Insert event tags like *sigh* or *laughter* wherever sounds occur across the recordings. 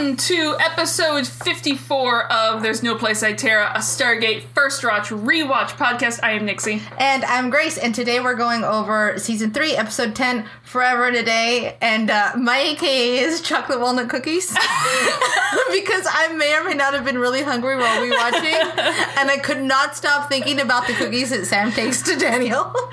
Welcome to episode 54 of There's No Place Like Terra, a Stargate First Watch rewatch podcast. I am Nixie. And I'm Grace, and today we're going over season three, episode 10, Forever Today. And uh, my AKA is chocolate walnut cookies *laughs* because I may or may not have been really hungry while we watching, and I could not stop thinking about the cookies that Sam takes to Daniel. *laughs*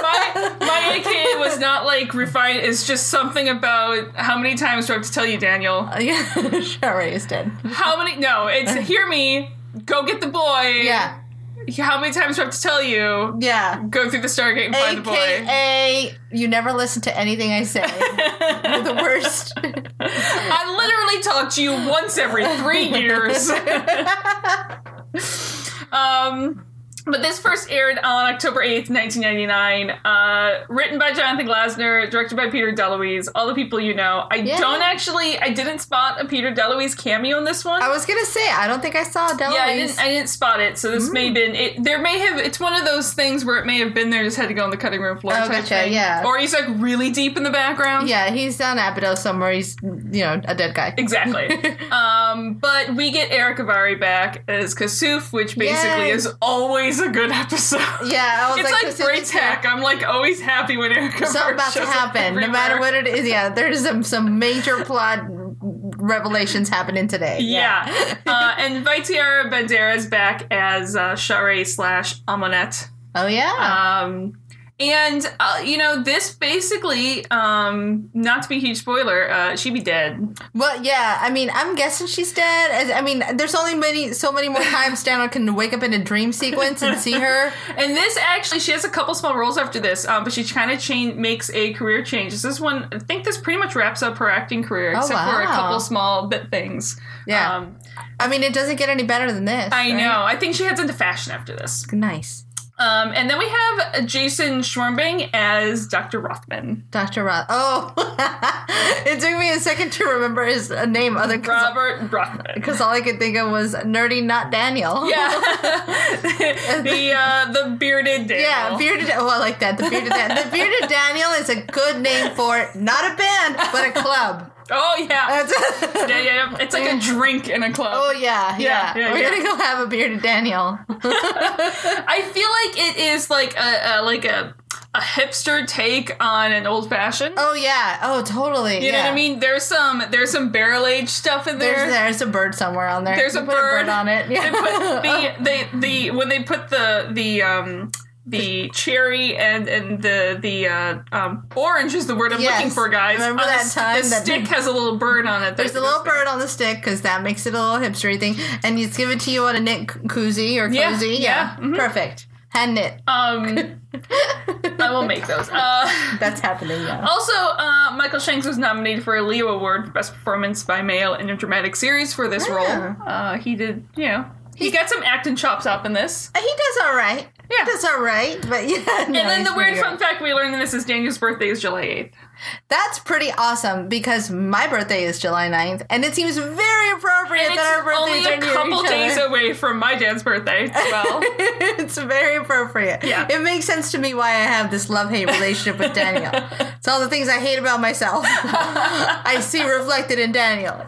My, my AKA was not like refined, it's just something about how many times do I have to tell you, Daniel? yeah, *laughs* Sha're is dead. How many? No, it's *laughs* hear me, go get the boy. Yeah, How many times do I have to tell you? yeah. Go through the Stargate and find the boy. AKA, you never listen to anything I say. You're the *laughs* worst. I literally talk to you once every three years. um, but this first aired on October 8th, 1999. Uh, written by Jonathan Glassner, directed by Peter DeLuise, all the people you know. I Yeah. don't actually, I didn't spot a Peter DeLuise cameo in this one. I was gonna say, I don't think I saw DeLuise. yeah, I didn't. I didn't spot it. So this may Mm. have been. It, there may have. It's one of those things where it may have been there. Just had to go on the cutting room floor. Oh, type gotcha, thing. yeah. Or he's like really deep in the background. Yeah, he's down Abydos somewhere. He's, you know, a dead guy. Exactly. *laughs* um, but we get Erick Avari back as Kasuf, which basically Yay. is always a good episode. Yeah, I was it's like, like, great tech. I'm like always happy when Erick Avari Something about to shows up happen, no matter what it is. Yeah, there's some some major plot revelations happening today. Yeah, *laughs* uh, and Vaitiare Bandera is back as uh, Sha're slash Amonet. Oh yeah. Um, and uh, you know this basically, um, not to be a huge spoiler, uh, she be dead. well, yeah. I mean, I'm guessing she's dead. I mean, there's only many, so many more times Daniel can wake up in a dream sequence and see her. *laughs* And this actually, she has a couple small roles after this, um, but she kind of change makes a career change. This is one. I think this pretty much wraps up her acting career, Oh, except for a couple small bit things. Yeah. Um, I mean, it doesn't get any better than this. I right? know. I think she heads into fashion after this. Nice, Um, and then we have Jason Schombing as Dr. Rothman. Dr. Roth. Oh, *laughs* it took me a second to remember his name, other Robert Rothman. because all I could think of was nerdy, not Daniel. Yeah, *laughs* *laughs* the uh, the bearded Daniel. Yeah, bearded. Oh, I like that. The bearded. Dan- the bearded Daniel is a good name for not a band, but a club. Oh yeah. *laughs* Yeah, yeah, yeah. It's like a drink in a club. oh yeah, Yeah, yeah. yeah, We're yeah. gonna go have a bearded Daniel. *laughs* *laughs* I feel like it is like a, a like a a hipster take on an old fashioned. Oh yeah. Oh totally. You know what I mean? There's some there's some barrel aged stuff in there. There's there's a bird somewhere on there. There's a put bird. on it. They Yeah. put the they the when they put the the um the cherry and and the the uh, um, orange is the word I'm Yes. looking for, guys. Remember On that s- time the that- stick has a little bird on it. There's a little bird on the stick because that makes it a little hipstery thing, and it's given to you on a knit koozie or Yeah, cozy. yeah, mhm. perfect. Hand knit. Um, I will make those. *laughs* Uh, That's happening. Yeah. Also, uh, Michael Shanks was nominated for a Leo Award for Best Performance by Male in a Dramatic Series for this Yeah. role. Uh, he did, you know, he got some acting chops up in this. He does all right. Yeah. Does all right, but yeah. *laughs* And then the weird fun fact we learned in this is Daniel's birthday is July 8th. That's pretty awesome because my birthday is July 9th, and it seems very appropriate And that our birthdays only a couple days other. away from my dad's birthday as *laughs* well. it's very appropriate. Yeah. It makes sense to me why I have this love hate relationship with Daniel. *laughs* It's all the things I hate about myself. I see reflected in Daniel.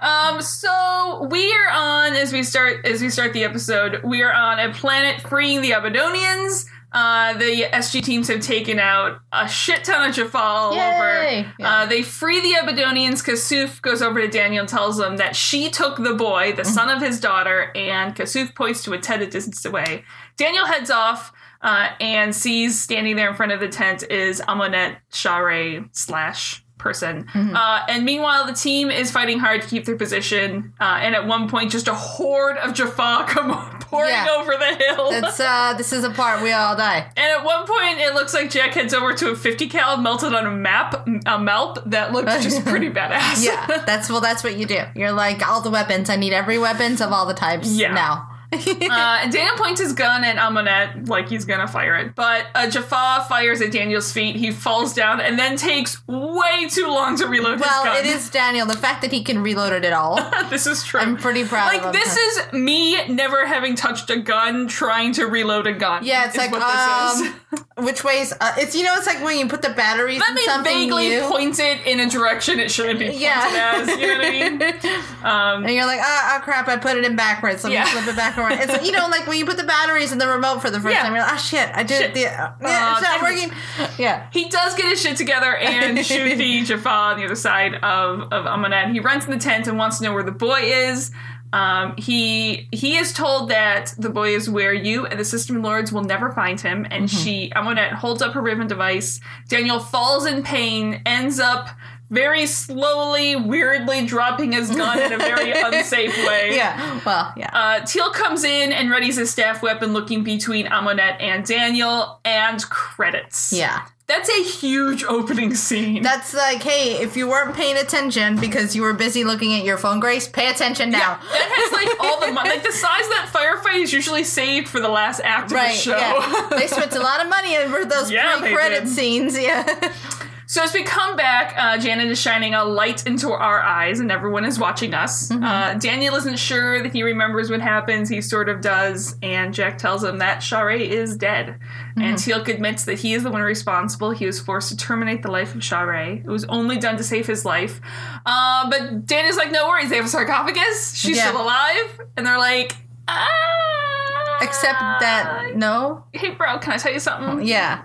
Um, so we are on as we start as we start the episode. We are on a planet freeing the Abydonians. Uh, the SG teams have taken out a shit ton of Jaffa Yay! over. Yeah. Uh, they free the Abydonians. Kasuf goes over to Daniel and tells him that she took the boy, the son of his daughter, and Kasuf points to a tent a distance away. Daniel heads off uh, and sees standing there in front of the tent is Amonet Sha're slash person. Uh, and meanwhile, the team is fighting hard to keep their position. Uh, and at one point, just a horde of Jaffa *laughs* come pouring Yeah. over the hill. That's uh this is a part we all die. And at one point, it looks like Jack heads over to a 50 cal melted on a map, a Melp that looks *laughs* just pretty badass. Yeah, that's well that's what you do. You're like all the weapons. I need every weapons of all the types Yeah. now. Uh, and Daniel points his gun at Amonet like he's gonna fire it, but uh, Jaffa fires at Daniel's feet. He falls down and then takes way too long to reload well, his gun. it is Daniel. The fact that he can reload it at all. *laughs* this is true. I'm pretty proud like of him. Like this is me never having touched a gun trying to reload a gun. Yeah, it's is like what this is. um, *laughs* which ways? Uh, it's you know, it's like when you put the batteries Let in me something vaguely new, point it in a direction it shouldn't be pointed Yeah. as. You know what I mean? *laughs* Um, and you're like, ah, oh, crap, I put it in backwards. Let Yeah. me flip it back around. It's like, you know, like when you put the batteries in the remote for the first Yeah. time, you're like, ah, shit, I did Shit. it. The, uh, Uh, yeah, it's not working. Yeah. he does get his shit together and *laughs* shoot the Jaffa on the other side of, of Amonet. He runs in the tent and wants to know where the boy is. Um, he he is told that the boy is where you and the system lords will never find him, and she Amonet holds up her ribbon device. Daniel falls in pain, ends up very slowly, weirdly dropping his gun in a very *laughs* unsafe way. Yeah. Well, yeah. Uh, Teal'c comes in and readies his staff weapon, looking between Amonet and Daniel, and credits. yeah. That's a huge opening scene. That's like, hey, if you weren't paying attention because you were busy looking at your phone, Grace, pay attention now. that has like all the money. Like the size of that firefight is usually saved for the last act of the show. Yeah. they spent a lot of money over those *laughs* Yeah, pre-credit scenes. Yeah. *laughs* So as we come back, uh, Janet is shining a light into our eyes, and everyone is watching us. Mm-hmm. Uh, Daniel isn't sure that he remembers what happens. He sort of does, and Jack tells him that Sha're is dead. Mm-hmm. And Teal'c admits that he is the one responsible. He was forced to terminate the life of Sha're. It was only done to save his life. Uh, but Daniel's like, no worries. They have a sarcophagus. She's Yeah. still alive. And they're like, ah. Except that no. Hey, bro, can I tell you something Yeah.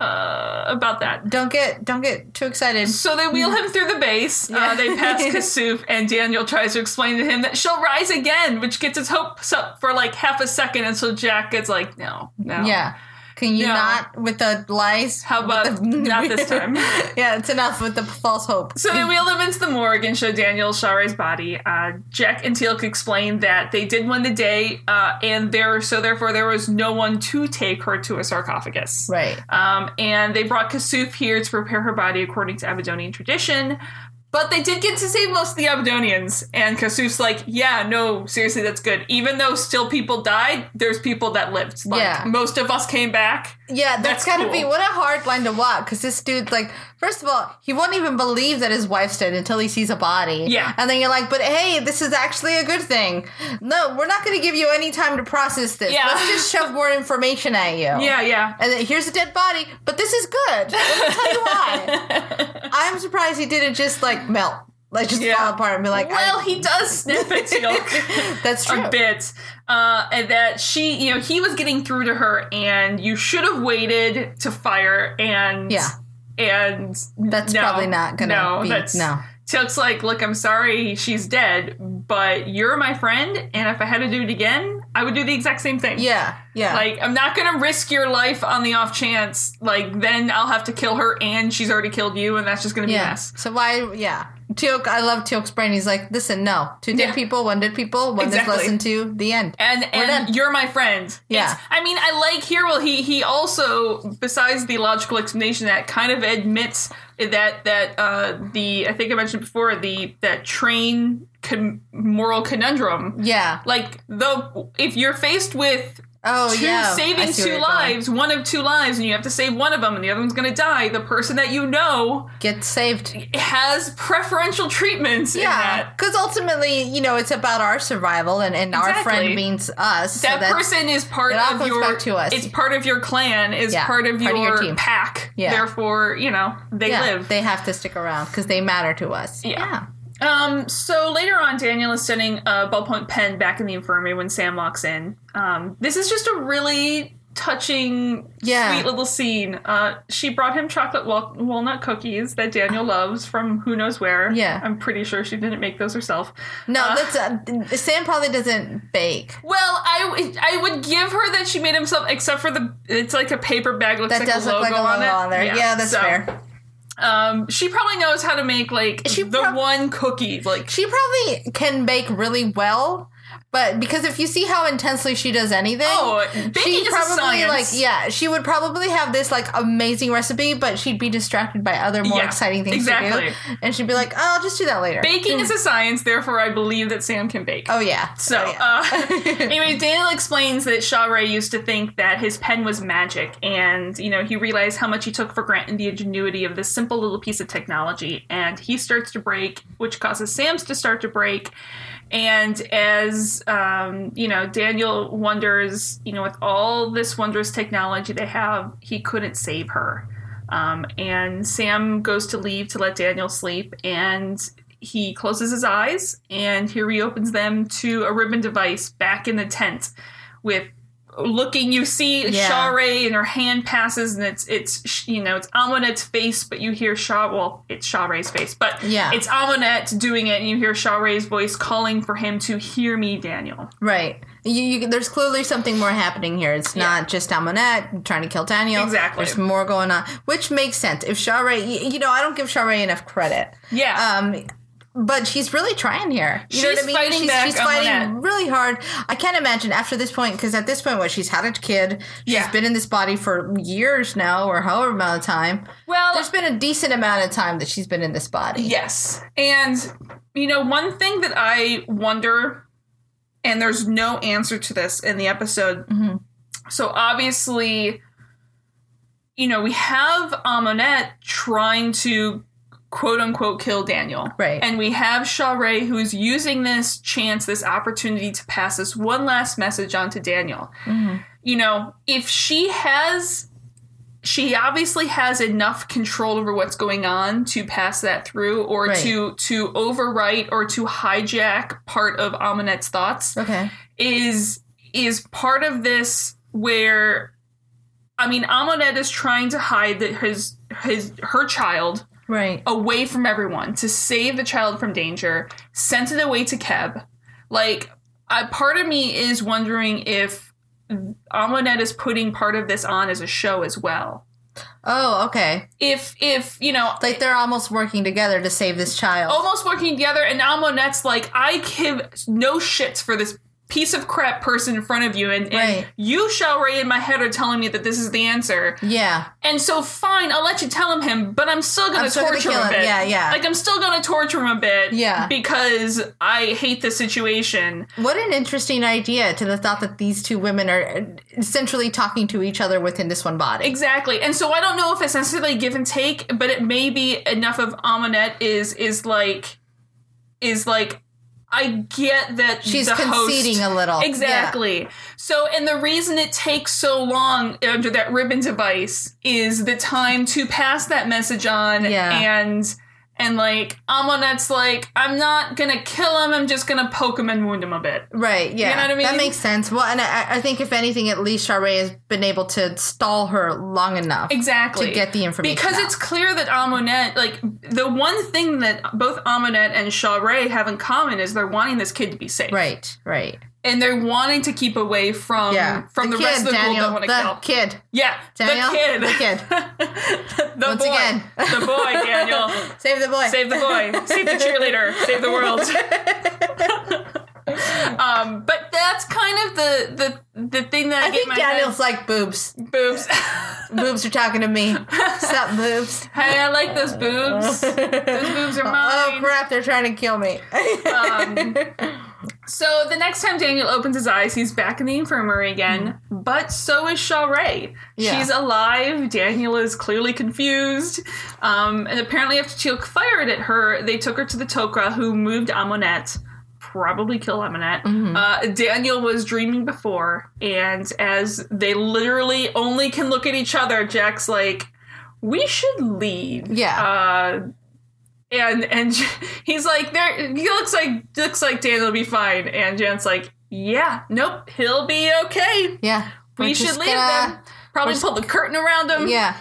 Uh, about that? Don't get don't get too excited. So they wheel him through the base. Uh, they pass *laughs* Kasuf, and Daniel tries to explain to him that she'll rise again, which gets his hopes up for like half a second And so Jack gets like, no, no. Yeah. Can you No. not with the lies? How about the- not this *laughs* time? yeah, it's enough with the false hope. So they wheel him into the morgue and show Daniel Sha're's body. Uh, Jack and Teal'c explain that they did win the day, uh, and there, so therefore there was no one to take her to a sarcophagus. Right. Um, and they brought Kasuf here to prepare her body according to Abydonian tradition. But they did get to save most of the Abydonians. And Kasuf's like, yeah, no, seriously, that's good. Even though still people died, there's people that lived. Like, Yeah. Most of us came back. Yeah, that's, That's gotta cool. be what a hard line to walk because this dude, like, first of all, he won't even believe that his wife's dead until he sees a body. Yeah. and then you're like, but hey, this is actually a good thing. No, we're not going to give you any time to process this. Yeah. Let's just shove more information at you. *laughs* Yeah, yeah. And then here's a dead body, but this is good. Let me tell you why. *laughs* I'm surprised he didn't just like melt, like just Yeah. fall apart and be like, Well, I- he does snap *laughs* at Teal'c. that's true. a bit. Uh, and that she, you know, he was getting through to her, and you should have waited to fire. And Yeah. And That's no, probably not gonna no, be- That's, no. Teal'c's like, look, I'm sorry, she's dead, but you're my friend, and if I had to do it again, I would do the exact same thing. Yeah, yeah. Like, I'm not gonna risk your life on the off chance. Like, then I'll have to kill her, and she's already killed you, and that's just gonna be a yeah. mess. So why? Yeah. Teal'c, I love Teal'c's brain. He's like, listen, no, two dead Yeah. people, one dead people, one Exactly. is listened to. The end. and done. and you're my friend. Yeah. It's- I mean, I like here. Well, he he also, besides the logical explanation, that kind of admits that that uh, the I think I mentioned before the that train con- moral conundrum. Yeah. Like though, if you're faced with Oh two yeah. Saving two you're going. lives, one of two lives, and you have to save one of them, and the other one's going to die. The person that you know gets saved. has preferential treatments. Yeah, because ultimately, you know, it's about our survival, and, and our friend means us. that that's- person is part of your to us. it's part of your clan is Yeah, part of part your, of your pack Yeah. therefore you know they yeah, live They have to stick around because they matter to us. Yeah. Um so later on daniel is sending a ballpoint pen back in the infirmary when sam walks in um this is just a really touching Yeah. sweet little scene uh she brought him chocolate wal- walnut cookies that daniel *gasps* loves from who knows where Yeah. i'm pretty sure she didn't make those herself No, Uh, that's uh, Sam probably doesn't bake. Well, I I would give her that she made himself, except for the it's like a paper bag looks That like does a look like a logo on on there. Yeah, that's so, fair. Um, she probably knows how to make like She the prob- one cookie. Like She probably can bake really well. But because if you see how intensely she does anything, Oh, she baking is a probably like yeah, she would probably have this like amazing recipe, but she'd be distracted by other more Yeah, exciting things exactly. to do, and she'd be like, "Oh, I'll just do that later." Baking is a science, therefore I believe that Sam can bake. oh yeah. So, Oh, yeah. uh, *laughs* anyway, Daniel explains that Sha're used to think that his pen was magic, and you know he realized how much he took for granted the ingenuity of this simple little piece of technology, and he starts to break, which causes Sam's to start to break. And as um, you know, Daniel wonders, you know, with all this wondrous technology they have, he couldn't save her. Um, and Sam goes to leave to let Daniel sleep, and he closes his eyes and he reopens them to a ribbon device back in the tent with looking you see Yeah. Sha're and her hand passes and it's it's you know it's Amonet's face but you hear Shaw well it's Sha're's face but Yeah. it's Amonet doing it and you hear Sha're's voice calling for him to hear me Daniel Right. You, you, there's clearly something more happening here. It's not just Amonet trying to kill Daniel. Exactly. There's more going on, which makes sense. If Sha're, you, you know, I don't give Sha're enough credit. yeah Um, but she's really trying here. You know She's what I mean? fighting she's back she's fighting really hard. I can't imagine after this point, because at this point, what she's had a kid. She's Yeah. been in this body for years now, or however amount of time. well There's been a decent amount of time that she's been in this body. Yes. And, you know, one thing that I wonder, and there's no answer to this in the episode. Mhm. So obviously, you know, we have Amonet trying to quote unquote kill Daniel. Right. And we have Sha're who's using this chance, this opportunity to pass this one last message on to Daniel. Mhm. You know, if she has she obviously has enough control over what's going on to pass that through or Right. to to overwrite or to hijack part of Amonet's thoughts Okay. is is part of this where I mean Amonet is trying to hide that his his her child Right. away from everyone to save the child from danger, sent it away to Kheb. Like, I, part of me is wondering if Amonet is putting part of this on as a show as well. Oh, okay. If, if you know, Like they're almost working together to save this child. almost working together, and Amonet's like, I give no shits for this piece of crap person in front of you, and, and Right. you, Sha're, in my head are telling me that this is the answer. Yeah. And so, fine, I'll let you tell him him, but I'm still gonna I'm still gonna torture him a him. bit. Yeah, yeah. Like I'm still gonna torture him a bit. Yeah. Because I hate the situation. What an interesting idea to the thought that these two women are uh, essentially talking to each other within this one body. Exactly. And so I don't know if it's necessarily give and take, but it may be enough of Amonet is is like is like I get that She's conceding host, a little. Exactly. So, and the reason it takes so long under that ribbon device is the time to pass that message on. Yeah. And, and like, Amonet's like, I'm not gonna kill him, I'm just gonna poke him and wound him a bit. Right, yeah. You know what I mean? That makes sense. Well, and I, I think if anything, at least Sha're has been able to stall her long enough. Exactly. To get the information Because out. it's clear that Amonet, like, the one thing that both Amonet and Shaw have in common is they're wanting this kid to be safe. Right, right. And they're wanting to keep away from, Yeah. from the, rest of the Daniel, group that want to the kill. kid. Yeah, Daniel, the kid. the kid. *laughs* the Once boy. again. the boy, Daniel. *laughs* Save the boy. Save the boy. Save the cheerleader. Save the world. *laughs* um, but that's kind of the the the thing that I, I get think Daniel's like boobs. boobs. boobs are talking to me. Stop boobs? hey, I like those boobs. Those boobs are mine. Oh crap! They're trying to kill me. Um, so the next time Daniel opens his eyes, he's back in the infirmary again. But so is Sha're. Yeah. She's alive. Daniel is clearly confused. Um, and apparently, after Teal'c fired at her, they took her to the Tok'ra, who moved Amonet. Probably kill Amonet. Uh, Daniel was dreaming before, and as they literally only can look at each other, Jack's like, "We should leave." Yeah. Uh, and and *laughs* he's like, "There, he looks like looks like Dan will be fine." And Jan's like, "Yeah, nope, he'll be okay. yeah, We should leave gonna- them. Probably pull the curtain around him. Yeah.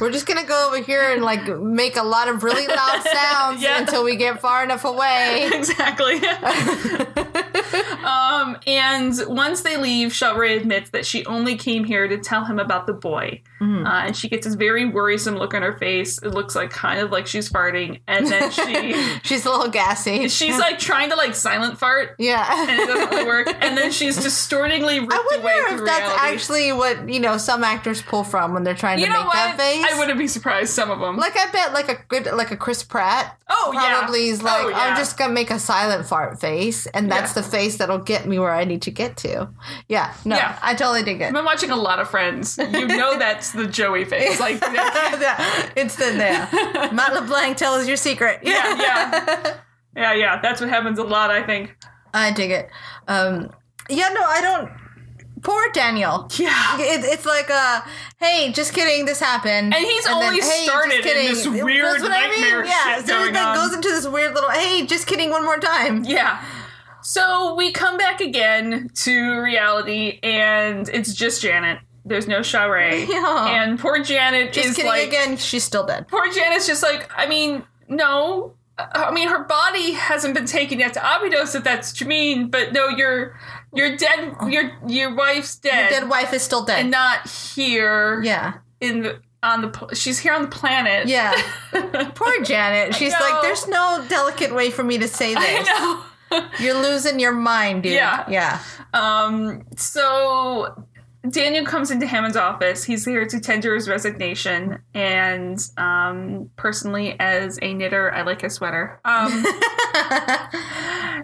We're just gonna go over here and like make a lot of really loud *laughs* sounds Yeah. until we get far enough away. *laughs* exactly. *laughs* um, and once they leave, Sha're admits that she only came here to tell him about the boy. Mm-hmm. Uh, and she gets this very worrisome look on her face. It looks like kind of like she's farting. And then she She's a little gassy. she's like trying to like silent fart. yeah. And it doesn't really work. And then she's distortingly ripped I wonder through if that's reality. actually what you know some actors pull from when they're trying you to make what? that face. I wouldn't be surprised. Some of them. Like I bet, like a good, like a Chris Pratt. Oh, yeah. probably is like Oh, yeah. I'm just gonna make a silent fart face, and that's Yeah. the face that'll get me where I need to get to. Yeah, no, Yeah. I totally dig it. I've been watching a lot of Friends. You know that's the Joey face. *laughs* Like, yeah, it's in there. Matt LeBlanc, tell us your secret. Yeah, yeah, *laughs* yeah, yeah. That's what happens a lot. I think. I dig it. Um, yeah, no, I don't. Poor Daniel. Yeah. It, it's like, a hey, just kidding, this happened. And he's then, only "Hey, just started in kidding." this That's weird what I mean, nightmare Yeah, shit so going it like, on. goes into this weird little, hey, just kidding, one more time. Yeah. So we come back again to reality, and it's just Janet. There's no Sha're. *laughs* Yeah. And poor Janet Just is kidding like, again, she's still dead. poor Janet's just like, I mean, no. I mean, her body hasn't been taken yet to Abydos, if that's what you mean. But no, your your dead, your your wife's dead, Dead wife is still dead. and not here yeah. in the on the. She's here on the planet. Yeah. *laughs* Poor Janet. She's like, there's no delicate way for me to say this. You're losing your mind, dude. Yeah. Yeah. Um, so Daniel comes into Hammond's office. He's here to tender his resignation, and um, personally, as a knitter, I like his sweater. Um, *laughs*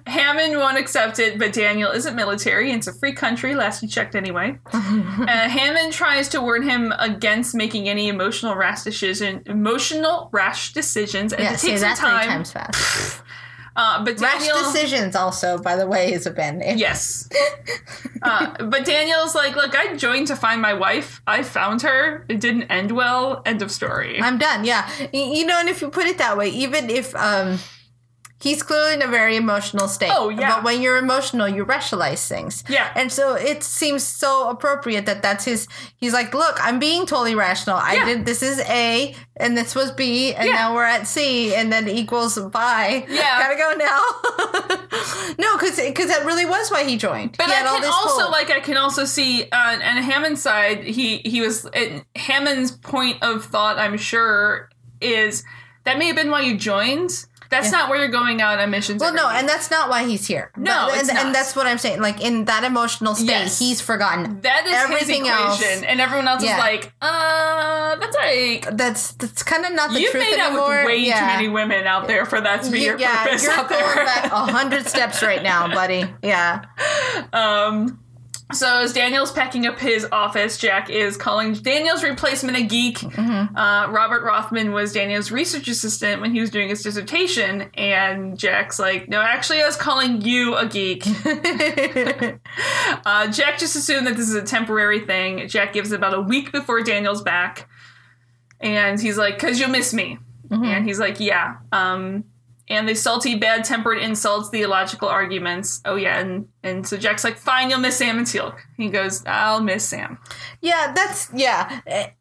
Hammond won't accept it, but Daniel isn't military. It's a free country. Last you checked, anyway. *laughs* uh, Hammond tries to warn him against making any emotional rash decision, emotional rash decisions, and Yeah, to say take some time. times fast. *laughs* Uh, but Rash Decisions also, by the way, is a band name. Yes. *laughs* uh, but Daniel's like, look, I joined to find my wife. I found her. It didn't end well. End of story. I'm done. Yeah. You know, and if you put it that way, even if um he's clearly in a very emotional state. Oh, yeah. But when you're emotional, you rationalize things. Yeah. And so it seems so appropriate that that's his. He's like, look, I'm being totally rational. I Yeah. did. This is A, and this was B, and Yeah. now we're at C, and then equals by. *laughs* Yeah. Gotta go now. *laughs* no, because because that really was why he joined. but he I can also hope. like I can also see uh, on, on Hammond's side he he was Hammond's point of thought I'm sure is that may have been why you joined. That's not where you're going out on missions. Well, no, and that's not why he's here. No, But- and, not. and that's what I'm saying. Like in that emotional state, Yes. he's forgotten that is everything his else. and everyone else Yeah. is like, uh, that's like That's that's kind of not the you've truth made out anymore. with way yeah. too many women out there for that to be You- your yeah, purpose you're out going there. back a hundred steps right now, buddy. *laughs* Yeah, Um, so as Daniel's packing up his office, Jack is calling Daniel's replacement a geek. Mm-hmm. Uh, Robert Rothman was Daniel's research assistant when he was doing his dissertation, and Jack's like, "No, actually, I was calling you a geek." *laughs* *laughs* uh, Jack just assumed that this is a temporary thing. Jack gives it about a week before Daniel's back, and he's like, "Cause you'll miss me," Mm-hmm. and he's like, "Yeah." Um, and the salty, bad-tempered insults, the illogical arguments. Oh yeah, and and so Jack's like, "Fine, you'll miss Sam and Teal'c." He goes, "I'll miss Sam." yeah. That's yeah. It,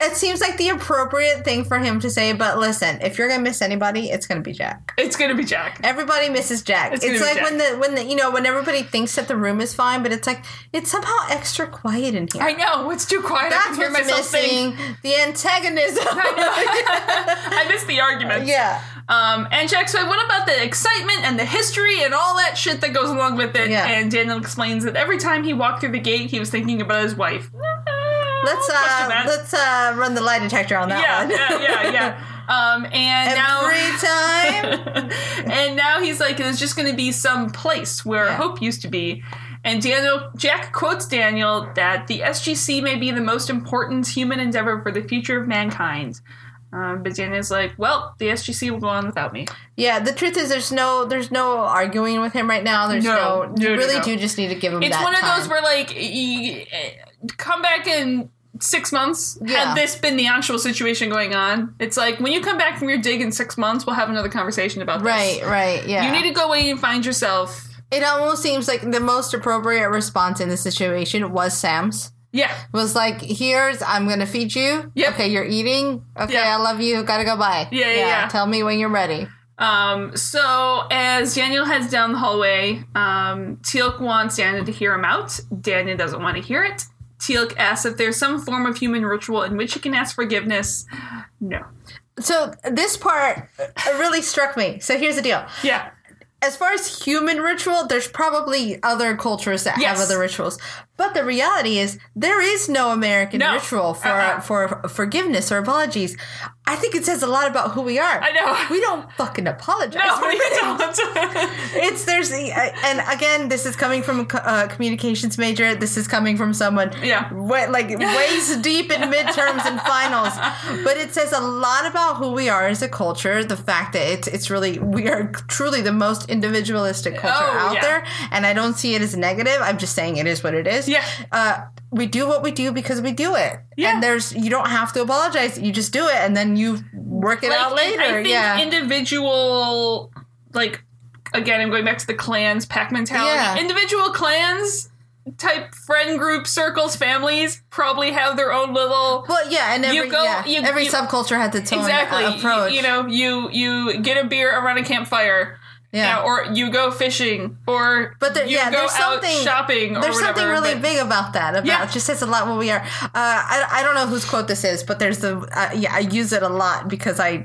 it seems like the appropriate thing for him to say. But listen, if you're gonna miss anybody, it's gonna be Jack. It's gonna be Jack. Everybody misses Jack. It's It's, like when the when the you know when everybody thinks that the room is fine, but it's like it's somehow extra quiet in here. I know it's too quiet. I That's can hear myself missing. think. The antagonism. *laughs* *laughs* I miss the *laughs* arguments. yeah. Um, and Jack's like, what about the excitement and the history and all that shit that goes along with it? Yeah. And Daniel explains that every time he walked through the gate, he was thinking about his wife. *laughs* Let's uh let's uh run the lie detector on that yeah, one. yeah, yeah, yeah. *laughs* Um, and Every time. now, *laughs* and now he's like, there's just going to be some place where Yeah. hope used to be. And Daniel, Jack quotes Daniel that the SGC may be the most important human endeavor for the future of mankind. Um, but Daniel's like, well, the SGC will go on without me. Yeah, the truth is there's no there's no arguing with him right now. There's No, no, no, you really no. do just need to give him It's one of time. those where like y- y- come back in six months. Yeah. Had this been the actual situation going on, it's like when you come back from your dig in six months, we'll have another conversation about this. Right, right, yeah. You need to go away and find yourself. it almost seems like the most appropriate response in this situation was Sam's. Yeah, Was like, here's I'm gonna feed you. Yep. Okay, you're eating. Okay, Yeah. I love you. Gotta go bye. Yeah, yeah, yeah. Tell me when you're ready. Um, so as Daniel heads down the hallway, um, Teal'c wants Daniel to hear him out. Daniel doesn't want to hear it. Teal'c asks if there's some form of human ritual in which he can ask forgiveness. No. So this part really struck me. So here's the deal. Yeah. As far as human ritual, there's probably other cultures that Yes. have other rituals. But the reality is there is no American No. ritual for Uh-uh. for forgiveness or apologies. I think it says a lot about who we are. I know. We don't fucking apologize. No, *laughs* things. don't. It's there's and again, this is coming from a uh, communications major. This is coming from someone, Yeah. wa- like *laughs* waist deep in midterms and finals. But it says a lot about who we are as a culture. The fact that it's it's really we are truly the most individualistic culture Oh, out yeah. there, and I don't see it as negative. I'm just saying it is what it is. Yeah. Uh, we do what we do because we do it. Yeah. And there's you don't have to apologize. You just do it, and then you work it Like, out later. I think yeah. individual, like, again, I'm going back to the clans pack mentality. Yeah. Individual clans type friend group circles families probably have their own little Well, yeah, and every You go- yeah, you- every you- subculture has its own exactly uh, y- approach. You, know you you get a beer around a campfire yeah. uh, or you go fishing or But there- you yeah, go there's out something- shopping There's whatever, something really but- big about that. About Yeah. it just says a lot what we are. Uh, I I don't know whose quote this is, but there's the uh, yeah I use it a lot because I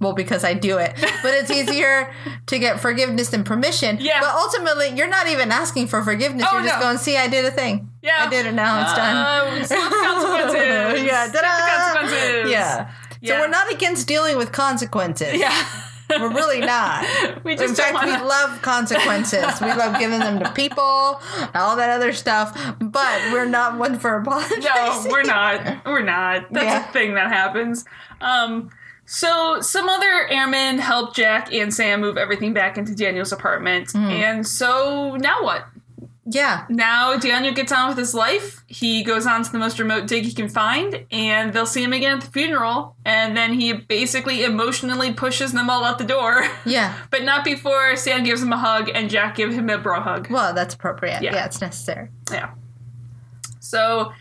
well because I do it. But it's *laughs* easier to get forgiveness than permission. Yeah. But ultimately, you're not even asking for forgiveness. Oh, you're just no. going, see, I did a thing. Yeah. I did it. Now it's done. Uh, consequences. *laughs* yeah. Consequences. Yeah. Yeah. So we're not against dealing with consequences. Yeah. We're really not. *laughs* we just In fact, we wanna- love consequences. we love giving them to people, all that other stuff. But we're not one for apologizing. No, we're *laughs* not. We're not. That's Yeah. a thing that happens. Um, so some other airmen help Jack and Sam move everything back into Daniel's apartment. Mm-hmm. And so now what? Yeah, Now Daniel gets on with his life. He goes on to the most remote dig he can find, and they'll see him again at the funeral. And then he basically emotionally pushes them all out the door. *laughs* yeah. but not before Sam gives him a hug and Jack gives him a bro hug. Well, that's appropriate. Yeah. Yeah, it's necessary. Yeah. So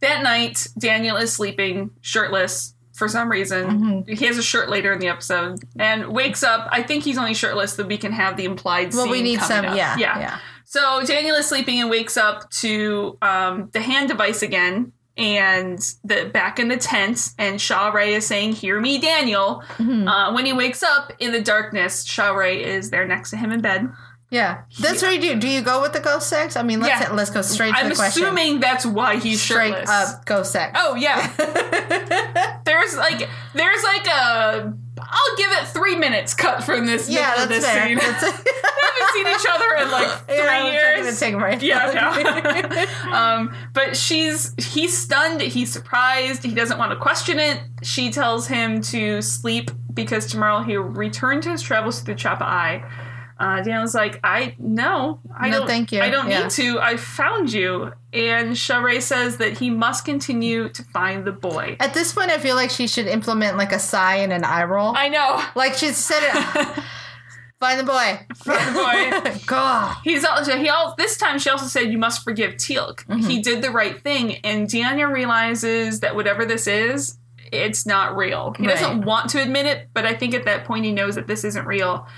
that night, Daniel is sleeping shirtless for some reason. Mm-hmm. He has a shirt later in the episode and wakes up. I think he's only shirtless so we can have the implied Well, we need some. Yeah, yeah. yeah. So Daniel is sleeping and wakes up to um, the hand device again. And the back in the tent, and Sha're is saying, "Hear me, Daniel." Mm-hmm. Uh, when he wakes up in the darkness, Sha're is there next to him in bed. Yeah, that's what you do. Do you go with the ghost sex? I mean, let's Yeah. let's go straight to I'm the question. assuming that's why he's straight shirtless. up ghost sex. Oh yeah. *laughs* there's like there's like a I'll give it three minutes cut from this yeah, that's this fair. scene. That's *laughs* haven't seen each other in like *laughs* three yeah, years. a. Yeah, no. *laughs* um, but she's he's stunned. He's surprised. He doesn't want to question it. She tells him to sleep because tomorrow he'll return to his travels through the Chappa'ai. Uh, Daniel's like, I no, I No, don't. thank you. I don't Yeah. need to. I found you. And Sha're says that he must continue to find the boy. At this point, I feel like she should implement like a sigh and an eye roll. I know. like she said it. *laughs* Find the boy. Find the boy. *laughs* God. He's also he all this time she also said you must forgive Teal'c. Mm-hmm. He did the right thing, and Daniel realizes that whatever this is, it's not real. He doesn't want to admit it, but I think at that point he knows that this isn't real.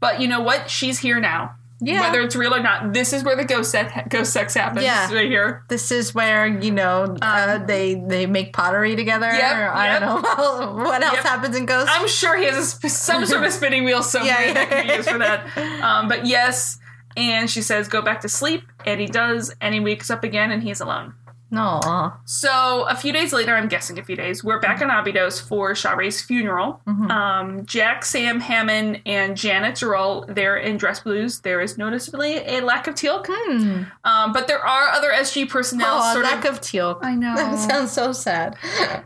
But you know what? She's here now. Yeah. Whether it's real or not, this is where the ghost sex, ghost sex happens. Yeah. right here. This is where you know uh, they they make pottery together. Um, Yep, or I yep. don't know *laughs* what else Yep. happens in Ghost. I'm sure he has a sp- some sort of spinning wheel *laughs* somewhere Yeah, yeah. that can be used for that. *laughs* Um, but yes, and she says go back to sleep, and he does, and he wakes up again, and he's alone. No. So a few days later, I'm guessing a few days, we're back in Abydos for Sha're's funeral. Mm-hmm. Um, Jack, Sam, Hammond, and Janet are all there in dress blues. There is noticeably a lack of teal, um, but there are other SG personnel. Hmm. Oh, sort lack of, of teal. I know. That sounds so sad.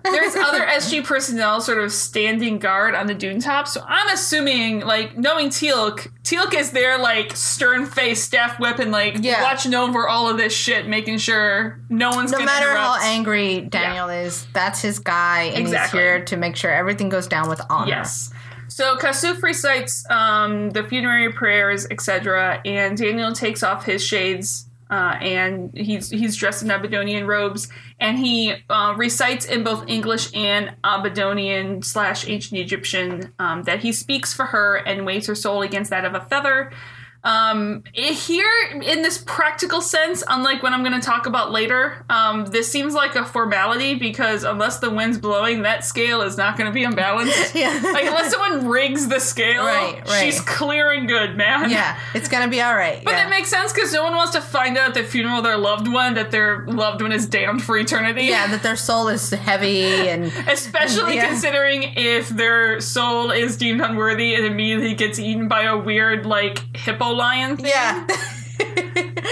there's *laughs* other SG personnel sort of standing guard on the dune top. So I'm assuming, like, knowing teal, Teal'c is there, like, stern face, staff weapon, like, Yeah. watching over all of this shit, making sure no one's no matter how angry Daniel is, that's his guy, and Exactly. he's here to make sure everything goes down with honor. Yes. So Kasuf recites um, the funerary prayers, etc., and Daniel takes off his shades uh, and he's he's dressed in Abydonian robes, and he uh, recites in both English and Abydonian slash ancient Egyptian um, that he speaks for her and weighs her soul against that of a feather. Um, here, in this practical sense, unlike what I'm going to talk about later, um, this seems like a formality because unless the wind's blowing, that scale is not going to be unbalanced. *laughs* Yeah. like unless someone rigs the scale, Right, right. she's clear and good, man. Yeah, it's gonna be all right. But yeah. that makes sense because no one wants to find out at the funeral of their loved one that their loved one is damned for eternity. yeah, that their soul is heavy and *laughs* Especially Yeah. considering if their soul is deemed unworthy and immediately gets eaten by a weird, like, hippo lion thing. yeah. *laughs*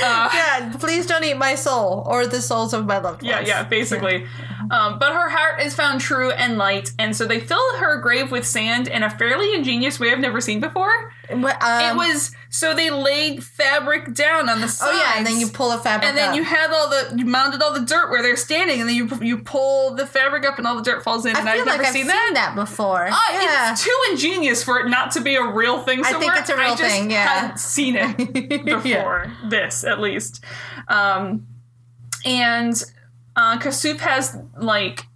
Uh. yeah, please don't eat my soul or the souls of my loved ones. Yeah, yeah, basically. Um, but her heart is found true and light, and so they fill her grave with sand in a fairly ingenious way I've never seen before. What, it um, was so they laid fabric down on the sides. Oh yeah, and then you pull a fabric and then up. you had all the you mounted all the dirt where they're standing, and then you you pull the fabric up, and all the dirt falls in. I and feel I've like never I've seen seen that. that, before. Oh, yeah. It's too ingenious for it not to be a real thing. I think Somewhere. it's a real I just thing, yeah. hadn't seen it *laughs* before Yeah. this, at least. Um, and uh, Kasuf has like,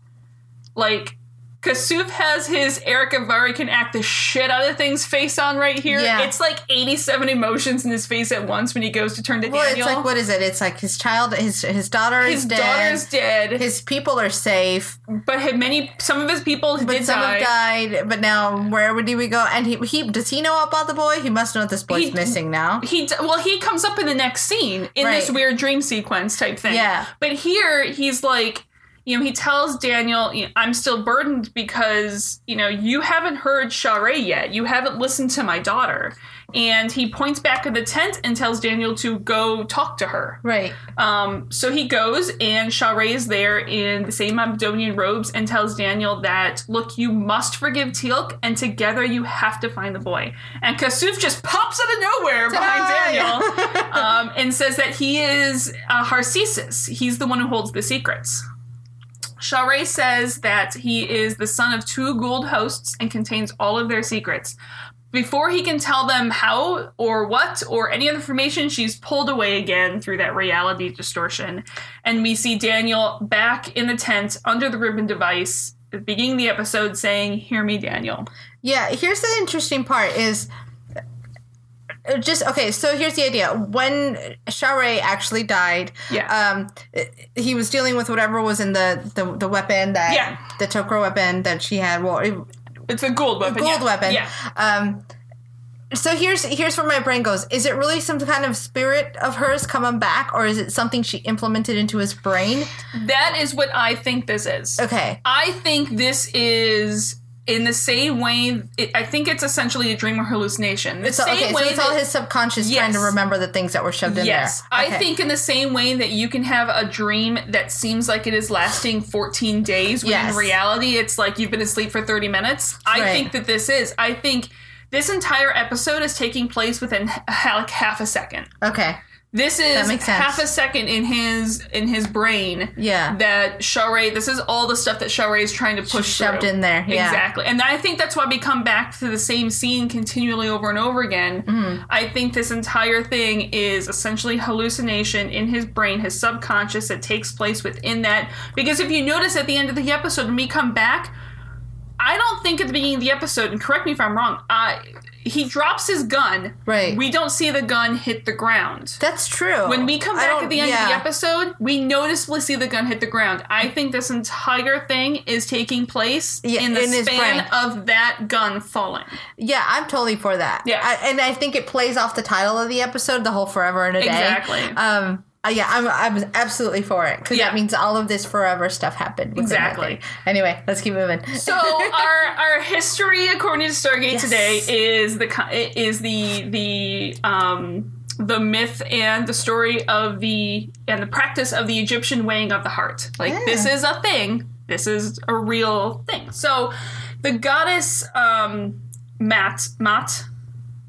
like. Kasuf has his Erick Avari can act the shit out of things face on right here. Yeah. It's like 87 emotions in his face at once when he goes to turn to well, Daniel. it's like what is it? It's like his child, his his daughter his is dead. His daughter's dead, His people are safe, but had many some of his people but did some die. have died. But now, where would we go? And he, he does he know about the boy? He must know that this boy's He- missing now. he well he comes up in the next scene in this weird dream sequence type thing Yeah. but here he's like you know he tells daniel i'm still burdened because you know you haven't heard Sha're yet you haven't listened to my daughter and he points back at the tent and tells daniel to go talk to her Right. um, so he goes, and Sha're is there in the same Abydonian robes and tells Daniel that, look, you must forgive Teal'c, and together you have to find the boy. And Kasuf just pops out of nowhere behind Daniel *laughs* um, and says that he is uh, Harcesis. He's the one who holds the secrets. Sha're says that he is the son of two Goa'uld hosts and contains all of their secrets. Before he can tell them how or what or any other information, she's pulled away again through that reality distortion. And we see Daniel back in the tent under the ribbon device, beginning the episode saying, Hear me, Daniel. Yeah, here's the interesting part is just okay, so here's the idea. When Sha're actually died, Yeah. um he was dealing with whatever was in the the, the weapon that Yeah. the Tok'ra weapon that she had well it- It's a Goa'uld weapon. Goa'uld yeah. weapon. Yeah. Um so here's here's where my brain goes. Is it really some kind of spirit of hers coming back, or is it something she implemented into his brain? That is what I think this is. Okay. I think this is in the same way. It, I think it's essentially a dream or hallucination. The So same okay, so way it's all his subconscious trying to remember the things that were shoved in Yes, there. I Okay. think in the same way that you can have a dream that seems like it is lasting 14 days, when Yes. in reality it's like you've been asleep for 30 minutes. I Right. think that this is. I think this entire episode is taking place within like half a second. Okay. This is half a second in his in his brain. Yeah. That Sha're, this is all the stuff that Sha're is trying to push Shoved through. in there, yeah. Exactly. And I think that's why we come back to the same scene continually over and over again. Mm-hmm. I think this entire thing is essentially hallucination in his brain, his subconscious that takes place within that. Because if you notice at the end of the episode, when we come back, I don't think at the beginning of the episode, and correct me if I'm wrong, uh, he drops his gun. Right. We don't see the gun hit the ground. That's true. When we come back at the end of the episode, we noticeably see the gun hit the ground. I think this entire thing is taking place Yeah, in the in span of that gun falling. Yeah, I'm totally for that. Yeah. I, and I think it plays off the title of the episode, the whole forever and a day. Exactly. Um. Uh, yeah, I'm I'm absolutely for it because Yeah. that means all of this forever stuff happened. Exactly. Anyway, let's keep moving. So our our history, according to Stargate Yes. today, is the is the the um the myth and the story of the and the practice of the Egyptian weighing of the heart. Like Yeah. this is a thing. This is a real thing. So the goddess um Mat Mat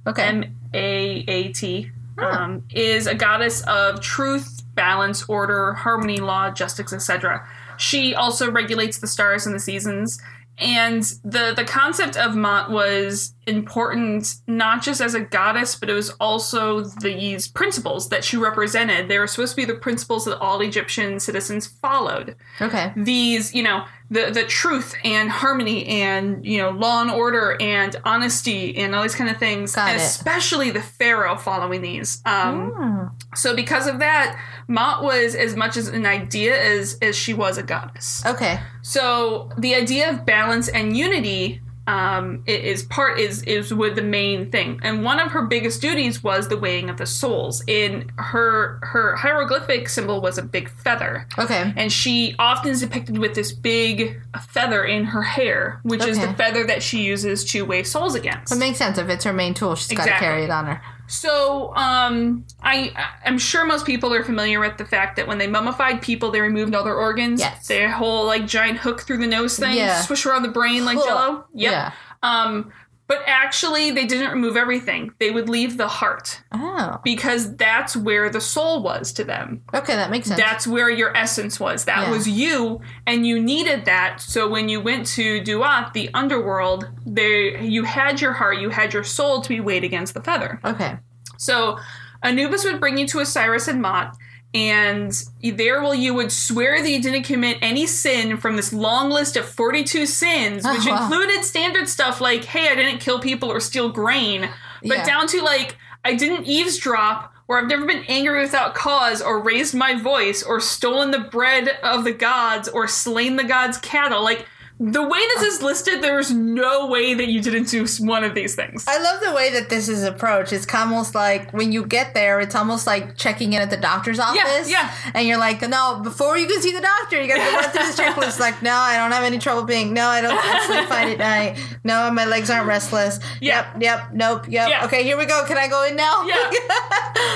okay. M A A T, um, is a goddess of truth, balance, order, harmony, law, justice, etc. She also regulates the stars and the seasons. And the the concept of Mot was important not just as a goddess, but it was also these principles that she represented. They were supposed to be the principles that all Egyptian citizens followed. Okay. These, you know, the the truth and harmony and you know law and order and honesty and all these kind of things. Got and it. especially the pharaoh following these. Um, Hmm. So because of that, Mot was as much as an idea as as she was a goddess. Okay. So the idea of balance and unity um, is part is is with the main thing, and one of her biggest duties was the weighing of the souls. In her her hieroglyphic symbol was a big feather, Okay. and she often is depicted with this big feather in her hair, which is the feather that she uses to weigh souls against. It makes sense if it's her main tool. She's got to carry it on her. So, um, I I'm sure most people are familiar with the fact that when they mummified people, they removed all their organs. Yes. Their whole like giant hook through the nose thing, Yeah. swish around the brain like Huh. Jello. Yep. Yeah. Um, but actually, they didn't remove everything. They would leave the heart Oh. because that's where the soul was to them. Okay, that makes sense. That's where your essence was. That Yeah. was you, and you needed that. So when you went to Duat, the underworld, there you had your heart, you had your soul to be weighed against the feather. okay. So Anubis would bring you to Osiris and Ma'at, and there will you would swear that you didn't commit any sin from this long list of 42 sins, which Oh, *laughs* wow. included standard stuff like, hey, I didn't kill people or steal grain, but Yeah. down to like, I didn't eavesdrop. Or I've never been angry without cause, or raised my voice, or stolen the bread of the gods, or slain the gods' cattle. Like, the way this is listed, there's no way that you didn't do one of these things. I love the way that this is approached. It's almost like when you get there, it's almost like checking in at the doctor's office. yeah. yeah. And you're like, no, before you can see the doctor, you gotta go run through this *laughs* checklist. Like, no, I don't have any trouble being. No, I don't I sleep fine at night. *laughs* No, my legs aren't restless. Yeah. Yep, yep, nope, yep. Yeah. Okay, here we go. Can I go in now? Yeah.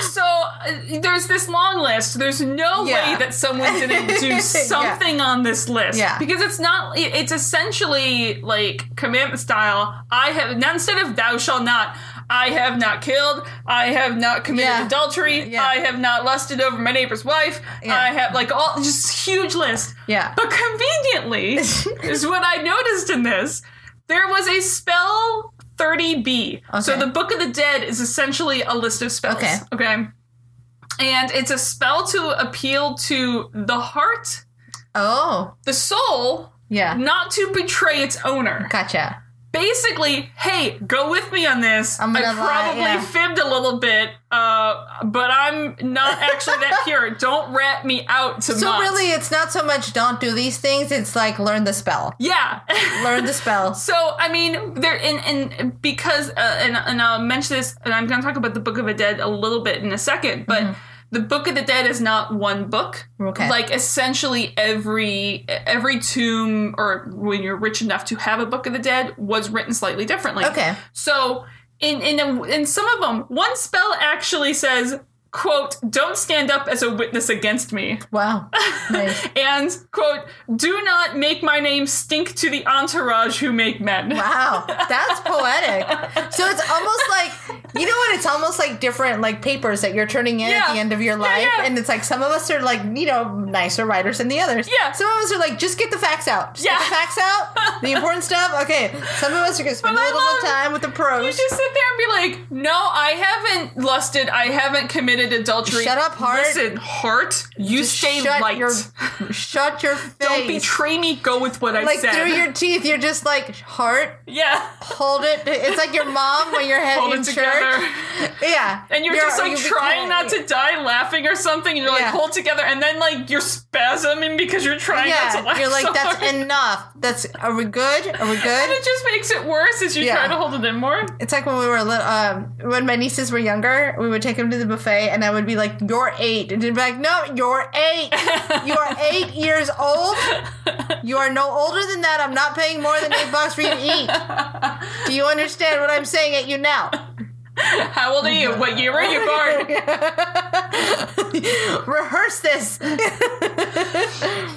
*laughs* so uh, there's this long list. There's no way that someone didn't do something on this list. Yeah. Because it's not. it- It's essentially like commandment style. I have now instead of thou shalt not. I have not killed. I have not committed Yeah. adultery. Yeah. I have not lusted over my neighbor's wife. Yeah. I have like all just huge list. Yeah. But conveniently *laughs* is what I noticed in this. There was a spell 30B. So the Book of the Dead is essentially a list of spells. Okay. Okay. And it's a spell to appeal to the heart, Oh, the soul, yeah. not to betray its owner. Gotcha. Basically, hey, go with me on this. I'm I gonna lie, probably yeah. fibbed a little bit, uh, but I'm not actually that *laughs* pure. Don't rat me out to So really, it's not so much don't do these things. It's like learn the spell. yeah. *laughs* Learn the spell. *laughs* So I mean, there and and because uh, and and I'll mention this, and I'm going to talk about the Book of the Dead a little bit in a second, but. The Book of the Dead is not one book. Okay. Like essentially every every tomb or when you're rich enough to have a Book of the Dead was written slightly differently. Okay. So in in in some of them, one spell actually says, "quote Don't stand up as a witness against me." Wow. *laughs* Nice. and quote do not make my name stink to the entourage who make men Wow, that's poetic. *laughs* So it's almost like you know what? It's almost like different like papers that you're turning in Yeah. at the end of your life, yeah. and it's like some of us are like you know nicer writers than the others. Yeah. Some of us are like just get the facts out. Just Yeah. get the facts out. The *laughs* important stuff. Okay. Some of us are gonna spend But a little bit love- of um, time with the pros. you just sit there and be like no i haven't lusted i haven't committed adultery Shut up, heart. listen heart you Just stay shut light your shut your *laughs* face. don't betray me go with what i like said through your teeth, you're just like heart. *laughs* yeah Hold it. It's like your mom when you're hold in church. Together Yeah, and you're, just like you trying not to die laughing or something and you're like Yeah. hold together and then like you're spasming because you're trying not to Yeah, laugh you're like so that's hard. enough. That's are we good? Are we good? and it just makes it worse as you Yeah. try to hold it in more It's like when we were little. Um, when my nieces were younger, we would take them to the buffet, and I would be like, "You're eight. and they'd be like, "No, you're eight. You are *laughs* eight years old. You are no older than that. I'm not paying more than eight bucks for you to eat. *laughs* Do you understand what I'm saying at you now? *laughs* How old are you? What year were you born? *laughs* Rehearse this. *laughs*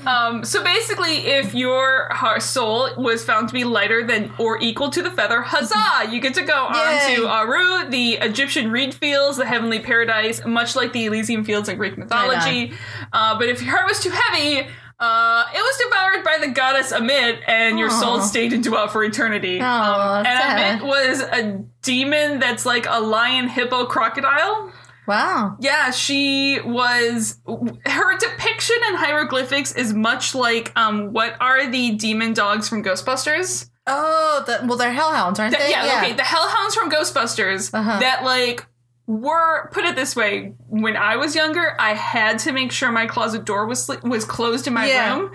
Um, so basically, if your heart soul was found to be lighter than or equal to the feather, huzzah! You get to go on Yay. to Aru, the Egyptian reed fields, the heavenly paradise, much like the Elysian fields in Greek mythology. Uh, but if your heart was too heavy, Uh, it was devoured by the goddess Amit, and your soul stayed and dwelt for eternity. Um, and sad. Amit was a demon that's like a lion, hippo, crocodile. Wow. Yeah, she was. Her depiction in hieroglyphics is much like um, what are the demon dogs from Ghostbusters? Oh, the, well, they're hellhounds, aren't That- they? yeah, okay, the hellhounds from Ghostbusters Uh-huh. that like were put it this way when I was younger, I had to make sure my closet door was was closed in my Yeah. room.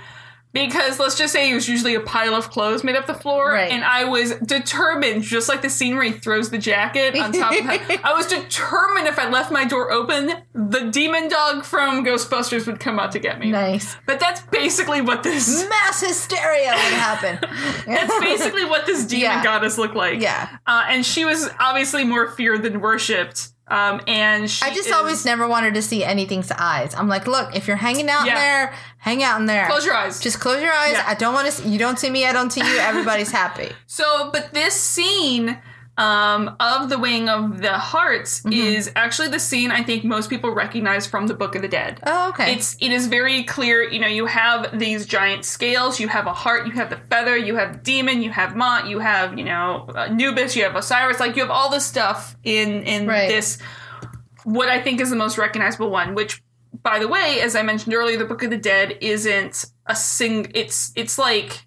Because let's just say it was usually a pile of clothes made up the floor, Right. and I was determined, just like the scenery throws the jacket on top of it, I was determined if I left my door open, the demon dog from Ghostbusters would come out to get me. Nice. But that's basically what this Mass hysteria would happen. that's basically what this demon Yeah. goddess looked like. Yeah. Uh, and she was obviously more feared than worshipped. Um, and she I just is- always never wanted to see anything's eyes. I'm like, look, if you're hanging out Yeah. in there, hang out in there. close your eyes. Just close your eyes. Yeah. I don't want to. See, you don't see me. I don't see you. Everybody's happy. *laughs* so, but this scene um, of the weighing of the hearts Mm-hmm. is actually the scene I think most people recognize from the Book of the Dead. Oh, okay. It's it is very clear. You know, you have these giant scales. You have a heart. You have the feather. You have demon. You have Mont. You have you know Anubis. You have Osiris. Like you have all this stuff in in Right. this. What I think is the most recognizable one, which by the way, as I mentioned earlier, the Book of the Dead isn't a sing. It's it's like.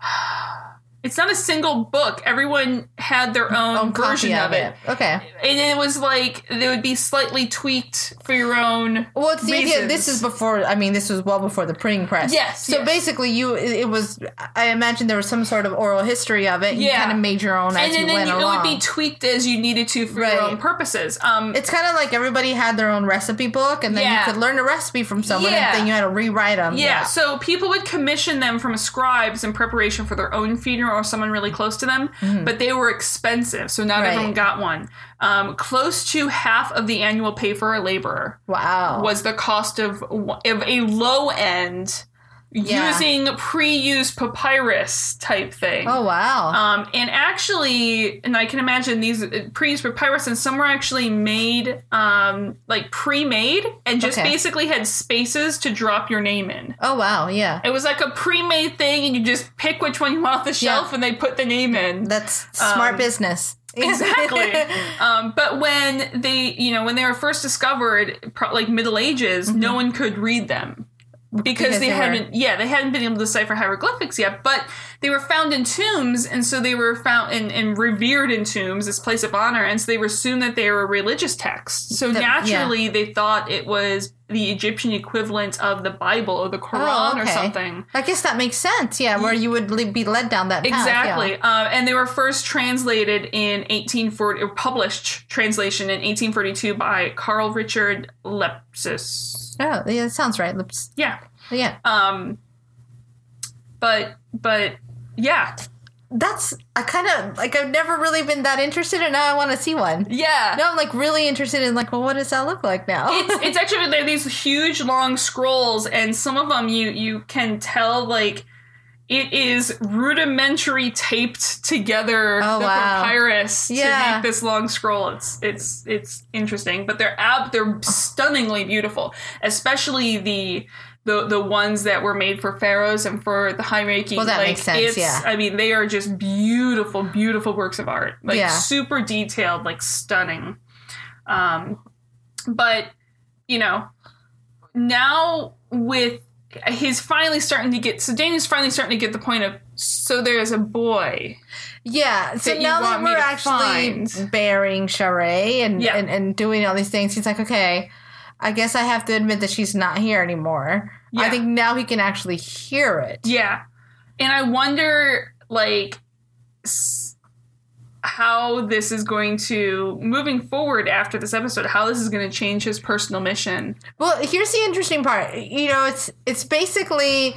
*sighs* It's not a single book. Everyone had their own, Own version of it. Okay. And it was like they would be slightly tweaked for your own. Well, it's the idea. This is before. I mean, this was well before the printing press. Yes, So yes. basically, you it it was. I imagine there was some sort of oral history of it. You Yeah. kind of made your own as and you then, then went it along. would be tweaked as you needed to for Right. your own purposes. Um, it's kind of like everybody had their own recipe book, and then Yeah. you could learn a recipe from someone, Yeah. and then you had to rewrite them. yeah, so people would commission them from scribes in preparation for their own funeral or someone really close to them, but they were expensive, so not Mm-hmm. Right. everyone got one. Um, close to half of the annual pay for a laborer Wow. was the cost of, of a low end Yeah. using pre-used papyrus type thing. Oh wow. Um, and actually, and I can imagine these uh, pre-used papyrus, and some were actually made, um, like pre-made, and just Okay. basically had spaces to drop your name in. oh wow. Yeah. It was like a pre-made thing, and you just pick which one you want off the shelf, Yeah. and they put the name in. That's smart Um, business. *laughs* exactly. um, but when they, you know, when they were first discovered, pro- like Middle Ages, no one could read them. Because, Because they, they were- hadn't, yeah, they hadn't been able to decipher hieroglyphics yet, but they were found in tombs, and so they were found and, and revered in tombs, this place of honor, and so they were assumed that they were a religious texts. So The- yeah. naturally, they thought it was the Egyptian equivalent of the Bible or the Quran Oh, or something. I guess that makes sense. Yeah, where you would be led down that path. Exactly. yeah. Uh, and they were first translated in 1840, or published translation in 1842 by Karl Richard Lepsius. Oh, yeah, that sounds right. Lips. Yeah. Yeah. Um, but, but, yeah. That's I kind of like I've never really been that interested, and now I want to see one. Yeah. Now I'm like really interested in like, well, what does that look like now? it's, *laughs* it's actually they're these huge long scrolls and some of them you you can tell like it is rudimentary taped together Oh, the wow. papyrus Yeah. to make this long scroll it's it's it's interesting but they're ab they're stunningly beautiful especially the the, the ones that were made for pharaohs and for the high ranking Well, that like, makes sense, it's- yeah. I mean they are just beautiful beautiful works of art like Yeah. super detailed like stunning um but you know now with he's finally starting to get so Daniel's finally starting to get the point of so there's a boy yeah. So that now that we're actually find. burying Sha're and, Yeah. and and doing all these things, he's like, okay, I guess I have to admit that she's not here anymore. I think now he can actually hear it. yeah and I wonder like s- how this is going to moving forward after this episode how this is going to change his personal mission Well, here's the interesting part. You know, it's it's basically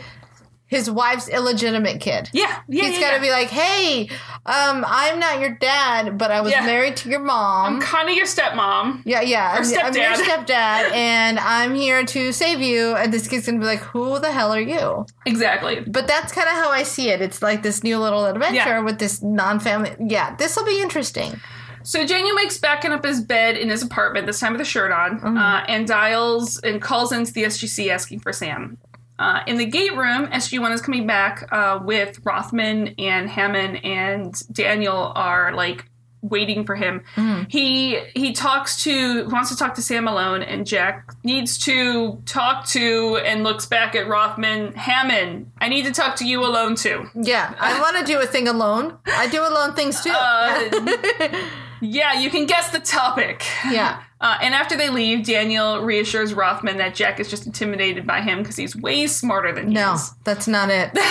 his wife's illegitimate kid. yeah yeah He's yeah, got to yeah. be like, "Hey, um, I'm not your dad, but I was Yeah. married to your mom. I'm kind of your stepmom yeah, yeah, I'm, I'm your stepdad. *laughs* stepdad, and I'm here to save you." And this kid's gonna be like, "Who the hell are you?" exactly But that's kind of how I see it. It's like this new little adventure with this non-family. Yeah, this will be interesting. So Daniel wakes back up his bed in his apartment, this time with a shirt on, Mm-hmm. uh, and dials and calls into the SGC asking for Sam. Uh, in the gate room, SG1 is coming back uh, with Rothman and Hammond and Daniel are like waiting for him. He he talks to wants to talk to Sam alone, and Jack needs to talk to and looks back at Rothman. Hammond, I need to talk to you alone too. Yeah, I *laughs* want to do a thing alone. I do alone things too. Uh, *laughs* Yeah, you can guess the topic. yeah. Uh, and after they leave, Daniel reassures Rothman that Jack is just intimidated by him because he's way smarter than he No, is. that's not it. *laughs*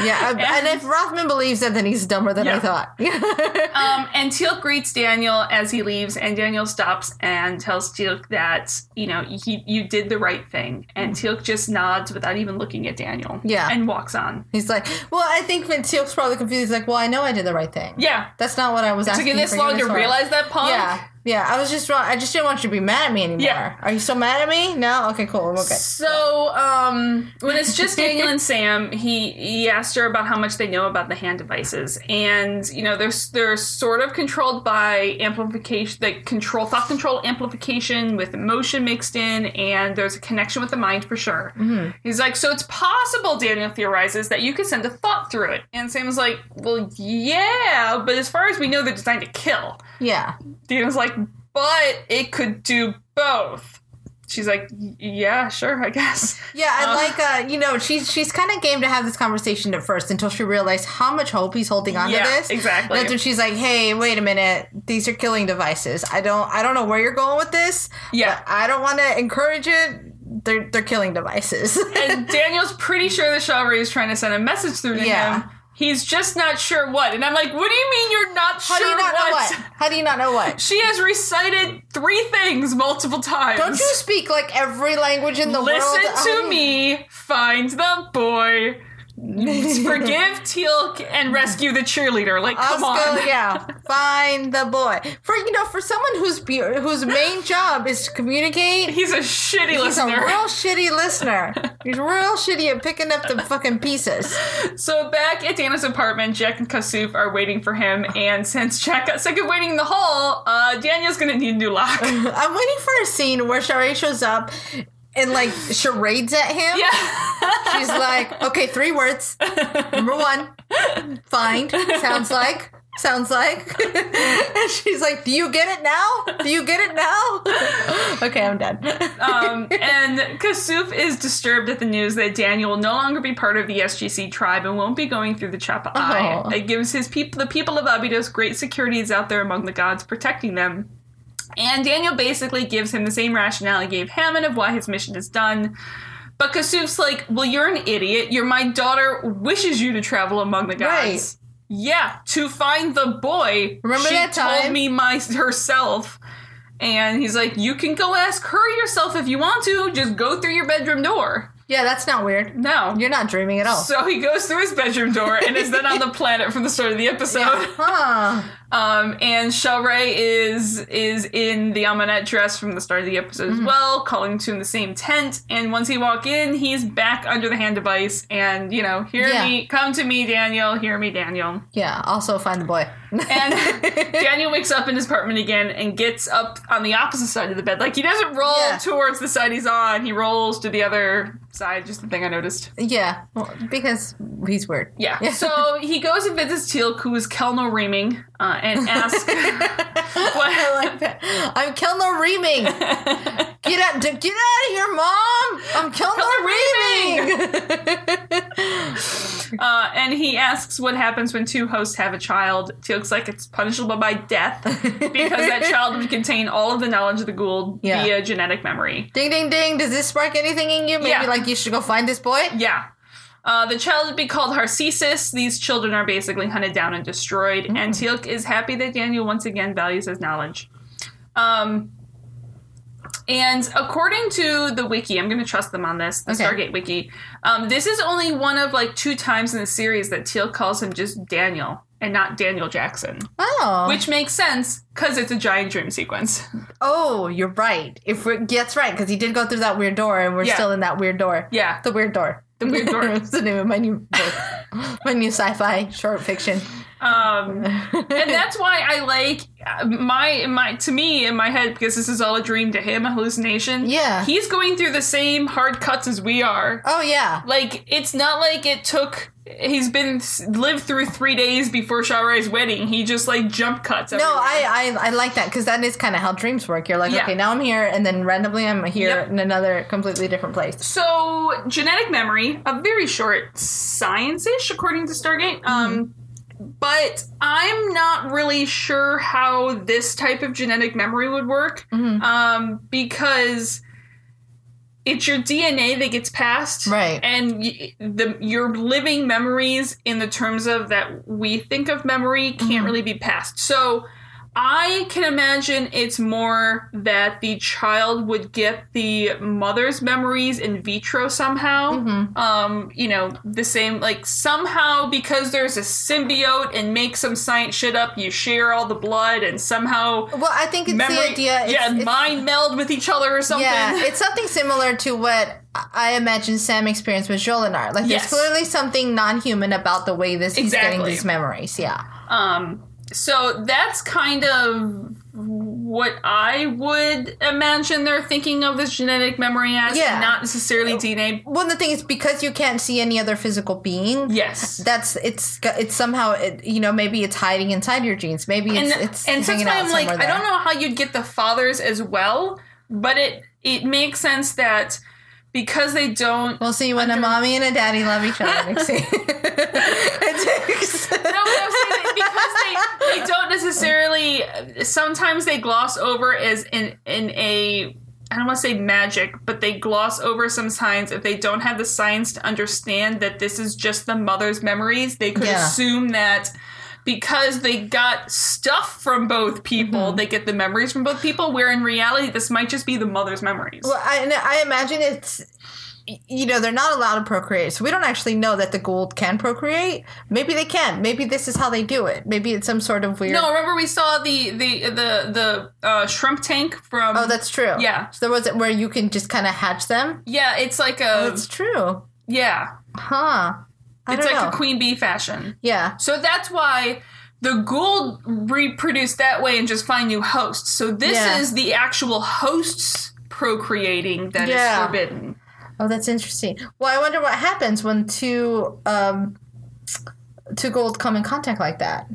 Yeah, I- and if Rothman believes that, then he's dumber than I thought. *laughs* Um, and Teal'c greets Daniel as he leaves, and Daniel stops and tells Teal'c that you know he you did the right thing, and Teal'c just nods without even looking at Daniel. Yeah. and walks on. he's like, well, I think Teal'c's probably confused. He's like, well, I know I did the right thing. Yeah, That's not what I was took asking. you this long to realize that, punk. Yeah, yeah. I was just wrong. I just didn't want you to be mad at me anymore. Yeah. Are you still mad at me? No. Okay. Cool. I'm okay. So, um, when it's just Daniel and *laughs* Sam, he he asked her about how much they know about the hand devices, and you know they're they're sort of controlled by amplification, like control thought control amplification with emotion mixed in, and there's a connection with the mind for sure. He's like, so it's possible, Daniel theorizes, that you could send a thought through it, and Sam's like, well, yeah, but as far as we know, they're designed to kill. Yeah. Daniel's like, but it could do both. She's like, yeah, sure, I guess. Yeah, I Uh, like uh, you know, she's she's kind of game to have this conversation at first until she realized how much hope he's holding on Yeah, to this. exactly. That's when she's like, "Hey, wait a minute, these are killing devices. I don't I don't know where you're going with this. Yeah. I don't want to encourage it. They're they're killing devices." And *laughs* Daniel's pretty sure that Sha're is trying to send a message through to Yeah. him. He's just not sure what. And I'm like, what do you mean you're not How sure do you not know what? what? How do you not know what? She has recited three things multiple times. Don't you speak like every language in the world? Listen to me, find the boy, *laughs* forgive *laughs* Teal'c, and rescue the cheerleader. Like, come Oscar, on. yeah, *laughs* find the boy. For you know, for someone whose be- whose main job is to communicate, He's a shitty he's listener. He's a real shitty listener. He's real shitty at picking up the fucking pieces. So back at Dana's apartment, Jack and Kasuf are waiting for him, and since Jack got sick of waiting in the hall, uh, Daniel's gonna need a new lock. I'm waiting for a scene where Sha're shows up and like charades at him. yeah. She's like, okay, three words. Number one, find. Sounds like. Sounds like. *laughs* and she's like, do you get it now? Do you get it now? okay, I'm done. Um, *laughs* and Kasuf is disturbed at the news that Daniel will no longer be part of the SGC tribe and won't be going through the Chappa'ai. Oh. It gives his people, the people of Abydos, great security is out there among the gods protecting them. And Daniel basically gives him the same rationale he gave Hammond of why his mission is done. But Kasuf's like, well, you're an idiot. Your my daughter wishes you to travel among the gods. Right. Yeah, to find the boy. Remember she that told me my herself. And he's like, you can go ask her yourself if you want to. Just go through your bedroom door. Yeah, that's not weird. No. You're not dreaming at all. So he goes through his bedroom door and is then on the *laughs* planet from the start of the episode. Huh. Um, and Sha're is is in the Amonet dress from the start of the episode Mm-hmm. as well, calling to in the same tent. And once he walk in, he's back under the hand device. And you know, hear Yeah. me, come to me, Daniel. Hear me, Daniel. Yeah, also find the boy. And *laughs* Daniel wakes up in his apartment again and gets up on the opposite side of the bed. Like he doesn't roll Yeah. towards the side he's on; he rolls to the other side. Just the thing I noticed. yeah, well, because he's weird. Yeah. *laughs* So he goes and visits Teal'c, who is Kelno reaming, uh, and asks, *laughs* I like that. I'm Kel'no'reeming. Get out! Get out of here, mom! I'm Kelno reaming. *laughs* uh, and he asks what happens when two hosts have a child. Teal'c's like it's punishable by death because that child would contain all of the knowledge of the Goa'uld Yeah. via genetic memory. ding, ding, ding! Does this spark anything in you? Maybe Yeah. like you should go find this boy. Yeah. Uh, the child would be called Harcesis. These children are basically hunted down and destroyed. And Teal'c is happy that Daniel once again values his knowledge. Um, and according to the wiki, I'm going to trust them on this, the Okay. Stargate wiki. Um, this is only one of like two times in the series that Teal'c calls him just Daniel and not Daniel Jackson, Oh, which makes sense because it's a giant dream sequence. oh, you're right. If we that's right, because he did go through that weird door, and we're Yeah. still in that weird door. Yeah. The weird door. The Weird Door. *laughs* It's the name of my new book, *laughs* my new sci-fi short fiction. Um, *laughs* and that's why I like uh, my my to me in my head because this is all a dream to him, a hallucination. Yeah. he's going through the same hard cuts as we are. Oh yeah. Like it's not like it took. He's been lived through three days before Sha're's wedding. He just like jump cuts. No. I, I I like that because that is kind of how dreams work. You're like, Yeah. okay, now I'm here, and then randomly I'm here Yep. in another completely different place. So, genetic memory, a very short science-ish, according to Stargate. Um, but I'm not really sure how this type of genetic memory would work, um, because it's your DNA that gets passed, Right. And y- the your living memories, in the terms of that we think of memory, can't mm-hmm. really be passed. So. I can imagine it's more that the child would get the mother's memories in vitro somehow. Um, you know, the same, like somehow because there's a symbiote and make some science shit up, you share all the blood and somehow Well, I think it's memory, the idea. It's, yeah, it's- mind meld with each other or something. Yeah, *laughs* it's something similar to what I imagine Sam experienced with Jolinar. Like, Yes. there's clearly something non-human about the way this he's getting these memories. Yeah. Um, so that's kind of what I would imagine they're thinking of this genetic memory as, yeah. not necessarily DNA. Well, the thing is, because you can't see any other physical being. Yes. That's it's it's somehow it, you know maybe it's hiding inside your genes maybe and it's it's and hanging sometimes out I'm like, somewhere I don't know how you'd get the fathers as well, but it it makes sense that because they don't. We'll see when a mommy and a daddy love each other. *laughs* *laughs* they, they don't necessarily. Sometimes they gloss over as in in a. I don't want to say magic, but they gloss over some signs. If they don't have the science to understand that this is just the mother's memories, they could Yeah. assume that because they got stuff from both people, Mm-hmm. they get the memories from both people. Where in reality, this might just be the mother's memories. Well, I, I imagine it's. You know, they're not allowed to procreate, so we don't actually know that the Goa'uld can procreate. Maybe they can. Maybe this is how they do it. Maybe it's some sort of weird. no, remember we saw the the the the uh, shrimp tank from. Oh, that's true. Yeah. So there was it where you can just kind of hatch them. yeah. It's like a That's true. yeah. Huh. I It's like know. a queen bee fashion. Yeah. So that's why the Goa'uld reproduce that way and just find new hosts. So this Yeah. is the actual hosts procreating that is Yeah. forbidden. Oh, that's interesting. Well, I wonder what happens when two um two Goa'uld come in contact like that.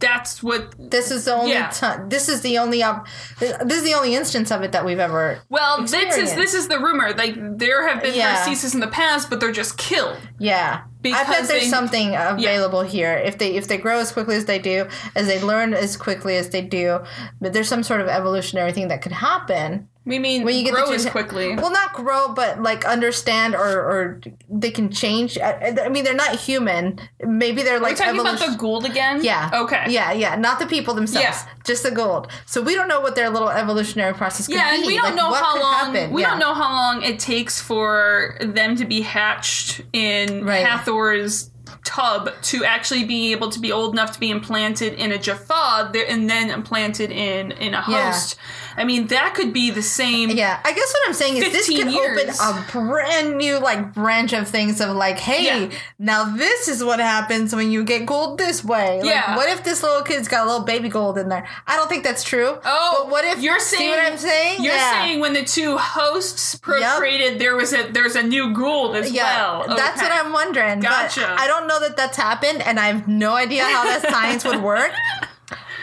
That's what. This is the only Yeah. time. This is the only op- This is the only instance of it that we've ever. Well, this is this is the rumor. Like there have been Yeah. in the past, but they're just killed. Yeah, I bet there's they- something available here. If they if they grow as quickly as they do, as they learn as quickly as they do, but there's some sort of evolutionary thing that could happen. We mean When you get the as quickly. Well, not grow, but like understand or or they can change. I, I mean, they're not human. Maybe they're Are like talking about the Goa'uld again? Yeah. Okay. Yeah, yeah. Not the people themselves. Yeah. Just the Goa'uld. So we don't know what their little evolutionary process could Yeah, be. and we don't Like, know how long happen. we Yeah. don't know how long it takes for them to be hatched in Right. Hathor's tub to actually be able to be old enough to be implanted in a Jaffa and then implanted in in a Yeah. host. I mean, that could be the same. Yeah, I guess what I'm saying is this 15 could years. open a brand new like branch of things of like, hey, Yeah. now this is what happens when you get Goa'uld this way. Like, Yeah. What if this little kid's got a little baby Goa'uld in there? I don't think that's true. Oh, but what if you're saying what I'm saying? You're yeah. saying when the two hosts procreated, there was a there's a new Goa'uld as Yeah, well. that's what I'm wondering. Gotcha. But I don't know that that's happened, and I have no idea how that science would work.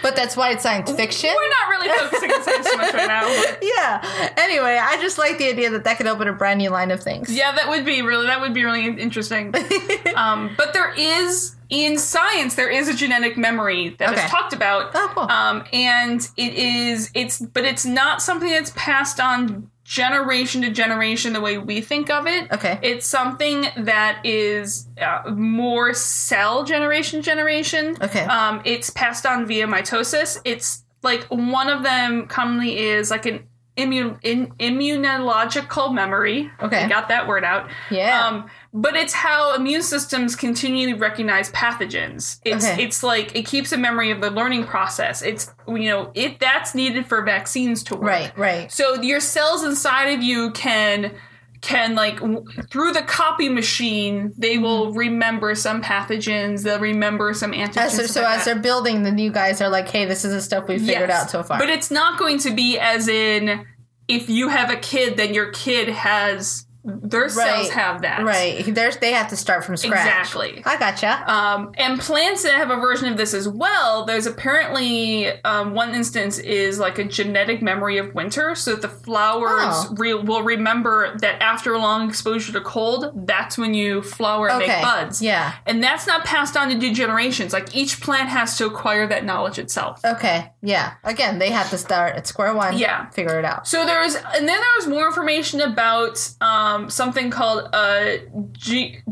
But that's why it's science fiction. We're not really focusing on science much right now. but- *laughs* yeah. Anyway, I just like the idea that that could open a brand new line of things. Yeah, that would be really that would be really interesting. *laughs* um, but there is in science there is a genetic memory that Okay. is talked about. Oh, cool. Um, and it is it's but it's not something that's passed on generation to generation the way we think of it. Okay. It's something that is uh, more cell generation generation. Okay. Um, it's passed on via mitosis. It's like one of them commonly is like an immune in, immunological memory. Okay. I got that word out. Yeah. Um, but it's how immune systems continually recognize pathogens. It's Okay. it's like it keeps a memory of the learning process. It's you know it that's needed for vaccines to work. Right, right. So your cells inside of you can can like w- through the copy machine they mm-hmm. will remember some pathogens they'll remember some antigens As, so like as that. they're building, the new guys are like, "Hey, this is the stuff we figured Yes. out so far." but it's not going to be as in if you have a kid then your kid has their cells have that Right. There's, they have to start from scratch. Exactly. I gotcha. Um, and plants that have a version of this as well. There's apparently um, one instance is like a genetic memory of winter, so that the flowers Oh. re- will remember that after a long exposure to cold, that's when you flower and okay. make buds. Yeah. And that's not passed on to new generations. Like each plant has to acquire that knowledge itself. Okay. Yeah. Again, they have to start at square one. Yeah. Figure it out. So there's, and then there was more information about um, something called uh, ge-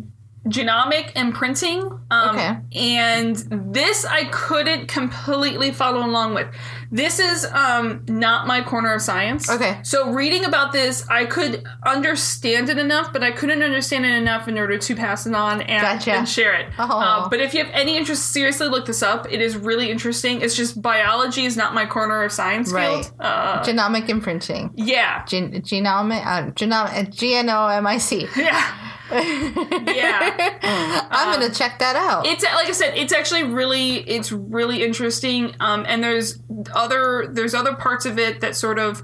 genomic imprinting. Um, Okay. And this I couldn't completely follow along with. This is um, not my corner of science. Okay. So reading about this, I could understand it enough, but I couldn't understand it enough in order to pass it on and, Gotcha. and share it. Oh. Uh, but if you have any interest, seriously look this up. It is really interesting. It's just biology is not my corner of science Right. field. Uh, Genomic imprinting. yeah. Gen- genome, uh, genome, G N O M I C. *laughs* Yeah. Yeah. *laughs* I'm gonna check that out. It's like I said, it's actually really it's really interesting. Um, and there's other there's other parts of it that sort of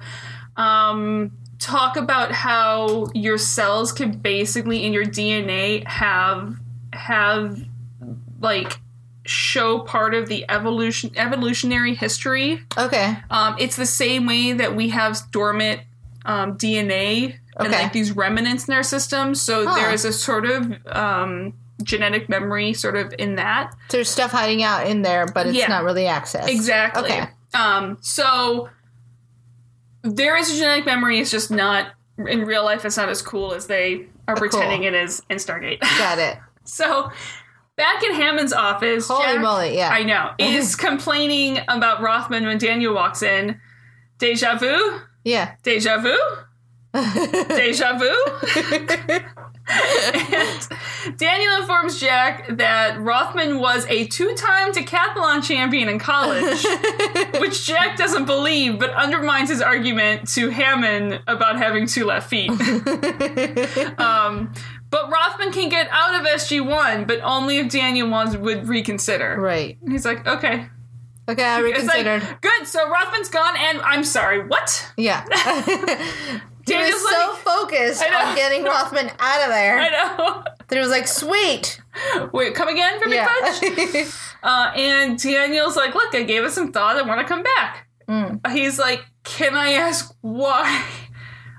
um, talk about how your cells can basically in your DNA have have like show part of the evolution evolutionary history. okay. Um, it's the same way that we have dormant um, DNA and like these remnants in their system. So Huh. there is a sort of um, genetic memory, sort of in that. There's stuff hiding out in there, but it's Yeah. not really accessed. Exactly. Okay. Um, so there is a genetic memory. It's just not in real life. It's not as cool as they are Cool. pretending it is in Stargate. *laughs* Got it. so back in Hammond's office, Holy Jack- moly! Yeah. I know *laughs* is complaining about Rothman when Daniel walks in. Deja vu. Yeah. Deja vu? Deja vu? *laughs* Daniel informs Jack that Rothman was a two time decathlon champion in college, *laughs* which Jack doesn't believe, but undermines his argument to Hammond about having two left feet. *laughs* um, but Rothman can get out of SG1, but only if Daniel wants would reconsider. Right. He's like, okay. Okay, I It's like, reconsidered. good, so Rothman's gone, and I'm sorry, what? yeah. He was so like, focused on getting Rothman out of there I know. that he was like, "Sweet." Wait, come again for Big Yeah. Fudge? *laughs* Uh, and Daniel's like, look, I gave it some thought. I want to come back. Mm. He's like, can I ask why?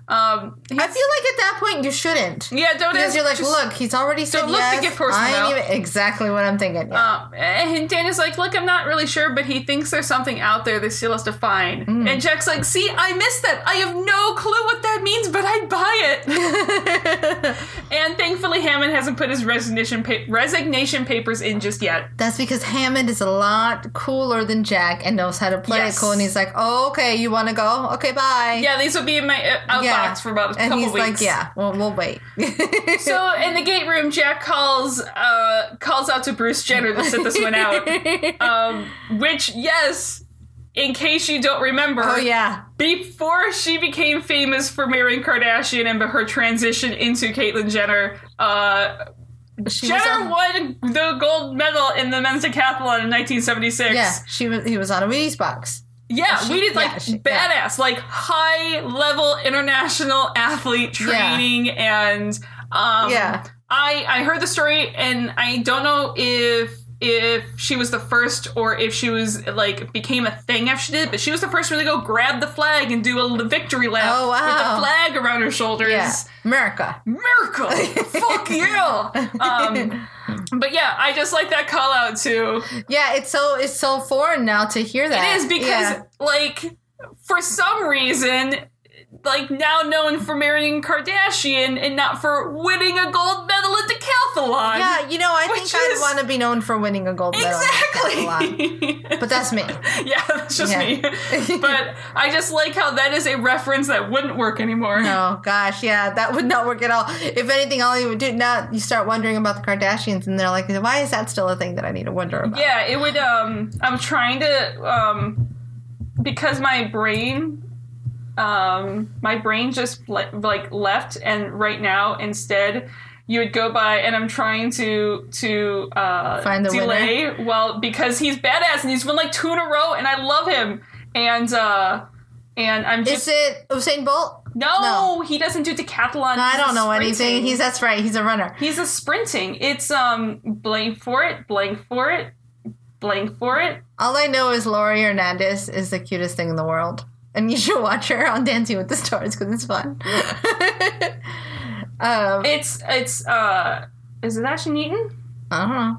Um, I feel like at that point you shouldn't. yeah, don't Because you're like, just- look, he's already said don't look the yes. gift horse I ain't even exactly what I'm thinking. Yeah. Um, and Daniel's like, look, I'm not really sure, but he thinks there's something out there that still has to find. Mm. And Jack's like, see, I missed that. I have no clue what that means, but I'd buy it. *laughs* and thankfully, Hammond hasn't put his resignation pa- resignation papers in just yet. That's because Hammond is a lot cooler than Jack and knows how to play Yes. it cool. And he's like, "Oh, okay, you want to go? Okay, bye." Yeah, these will be my uh, outbox Yeah. for about a and couple he's weeks. like, "Yeah, well, we'll wait." *laughs* So in the gate room, Jack calls uh, calls out to Bruce Jenner to sit this one out. *laughs* Um, which, yes, in case you don't remember, oh yeah, before she became famous for marrying Kardashian and her transition into Caitlyn Jenner, uh, she Jenner on, won the gold medal in the men's decathlon in 1976. yeah, she was. He was on a Wheaties box. Yeah, She- we did like yeah, she- badass, like high level international athlete training, and um, Yeah. I I heard the story, and I don't know if if she was the first or if she was like became a thing after she did, but she was the first one to go grab the flag and do a victory lap Oh, wow. with the flag around her shoulders. Yeah, America. Miracle! Fuck *laughs* yeah! Um, but yeah, I just like that call out too. Yeah, it's so it's so foreign now to hear that. It is because, Yeah. like, for some reason, like now known for marrying Kardashian and not for winning a gold medal at decathlon. Yeah, you know, I think I'd want to be known for winning a gold medal. exactly. But that's me. *laughs* yeah, that's just Yeah. me. *laughs* But I just like how that is a reference that wouldn't work anymore. Oh gosh, yeah, that would not work at all. If anything, all you would do now, you start wondering about the Kardashians, and they're like, "Why is that still a thing that I need to wonder about?" Yeah, it would. Um, I'm trying to um, because my brain um, my brain just le- like left, and right now instead. You would go by, and I'm trying to to uh, Find the delay. Well, because he's badass, and he's won like two in a row, and I love him. And uh, and I'm just Is it Usain Bolt? no, No. he doesn't do decathlon. I don't know anything. He's that's right. He's a runner. He's a sprinting. It's um blank for it, blank for it, blank for it. All I know is Laurie Hernandez is the cutest thing in the world, and you should watch her on Dancing with the Stars because it's fun. *laughs* um, It's it's uh is it Ashton Eaton? I don't know.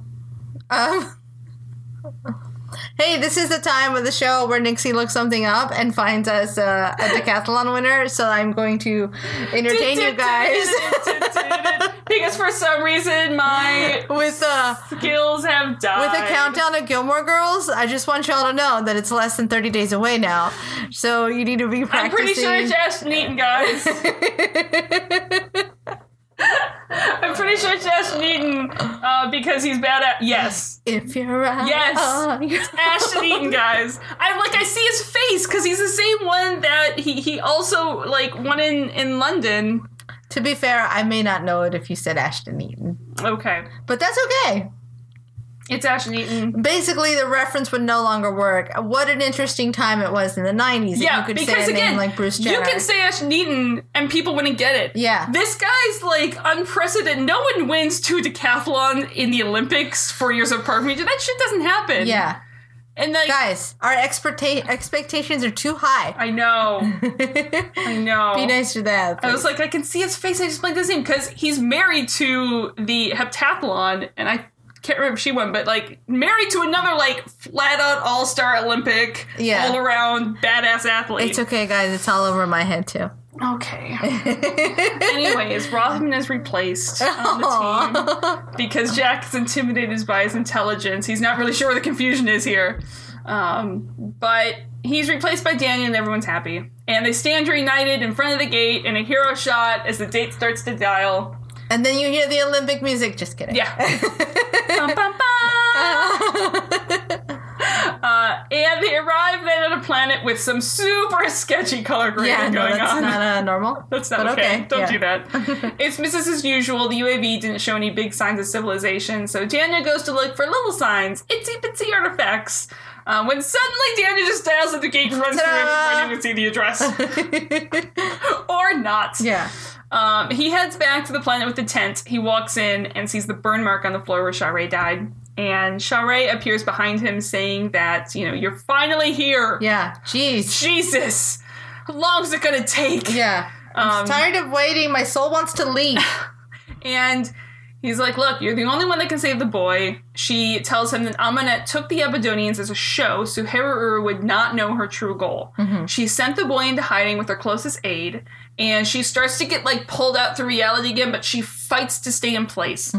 Um, hey, this is the time of the show where Nixie looks something up and finds us uh, a decathlon winner. So I'm going to entertain you guys *laughs* because for some reason my with uh, skills have died. with a countdown of Gilmore Girls. I just want y'all to know that it's less than 30 days away now. So you need to be practicing. I'm pretty sure it's Ashton Eaton, guys. *laughs* I'm pretty sure it's Ashton Eaton uh, because he's bad at yes. if you're out, Yes. you're- Ashton Eaton, guys. I like I see his face because he's the same one that he he also like won in in London. To be fair, I may not know it if you said Ashton Eaton, Okay, but that's okay. It's Ashton Eaton. Basically, the reference would no longer work. What an interesting time it was in the '90s. Yeah, if you could because again, like Bruce Jenner. you can say Ashton Eaton and people wouldn't get it. Yeah. this guy's like unprecedented. No one wins two decathlon in the Olympics four years apart from each other. That shit doesn't happen. yeah, and like guys, our expecta- expectations are too high. I know, *laughs* I know. Be nice to that. I was like, I can see his face. I just like this name because he's married to the heptathlon, and I can't remember if she won, but like married to another like flat out all star Olympic, Yeah. all around badass athlete. it's okay, guys. It's all over my head too. okay. *laughs* Anyways, Rothman is replaced on the team because Jack is intimidated by his intelligence. He's not really sure where the confusion is here. Um, but he's replaced by Danny, and everyone's happy. And they stand reunited in front of the gate in a hero shot as the date starts to dial. And then you hear the Olympic music. Just kidding. Yeah. *laughs* Bum, bum, bum. *laughs* Uh, and they arrive then on a planet with some super sketchy color grading yeah, no, going that's on. not uh, normal. *laughs* That's not okay. okay, Don't yeah. do that. it's business as usual. The UAV didn't show any big signs of civilization, so Daniel goes to look for little signs, itsy bitsy artifacts. Uh, when suddenly Daniel just dials at the gate and runs through it before anyone can see the address. or not. yeah. Um, he heads back to the planet with the tent. He walks in and sees the burn mark on the floor where Sha're died. And Sha're appears behind him saying that, you know, you're finally here. Yeah. Jeez. Jesus! How long is it gonna take? Yeah. Um, I'm tired of waiting. My soul wants to leave. *laughs* And he's like, Look, you're the only one that can save the boy. She tells him that Amonet took the Abydonians as a show so Heru would not know her true goal. She sent the boy into hiding with her closest aide, and she starts to get like pulled out through reality again, but she fights to stay in place.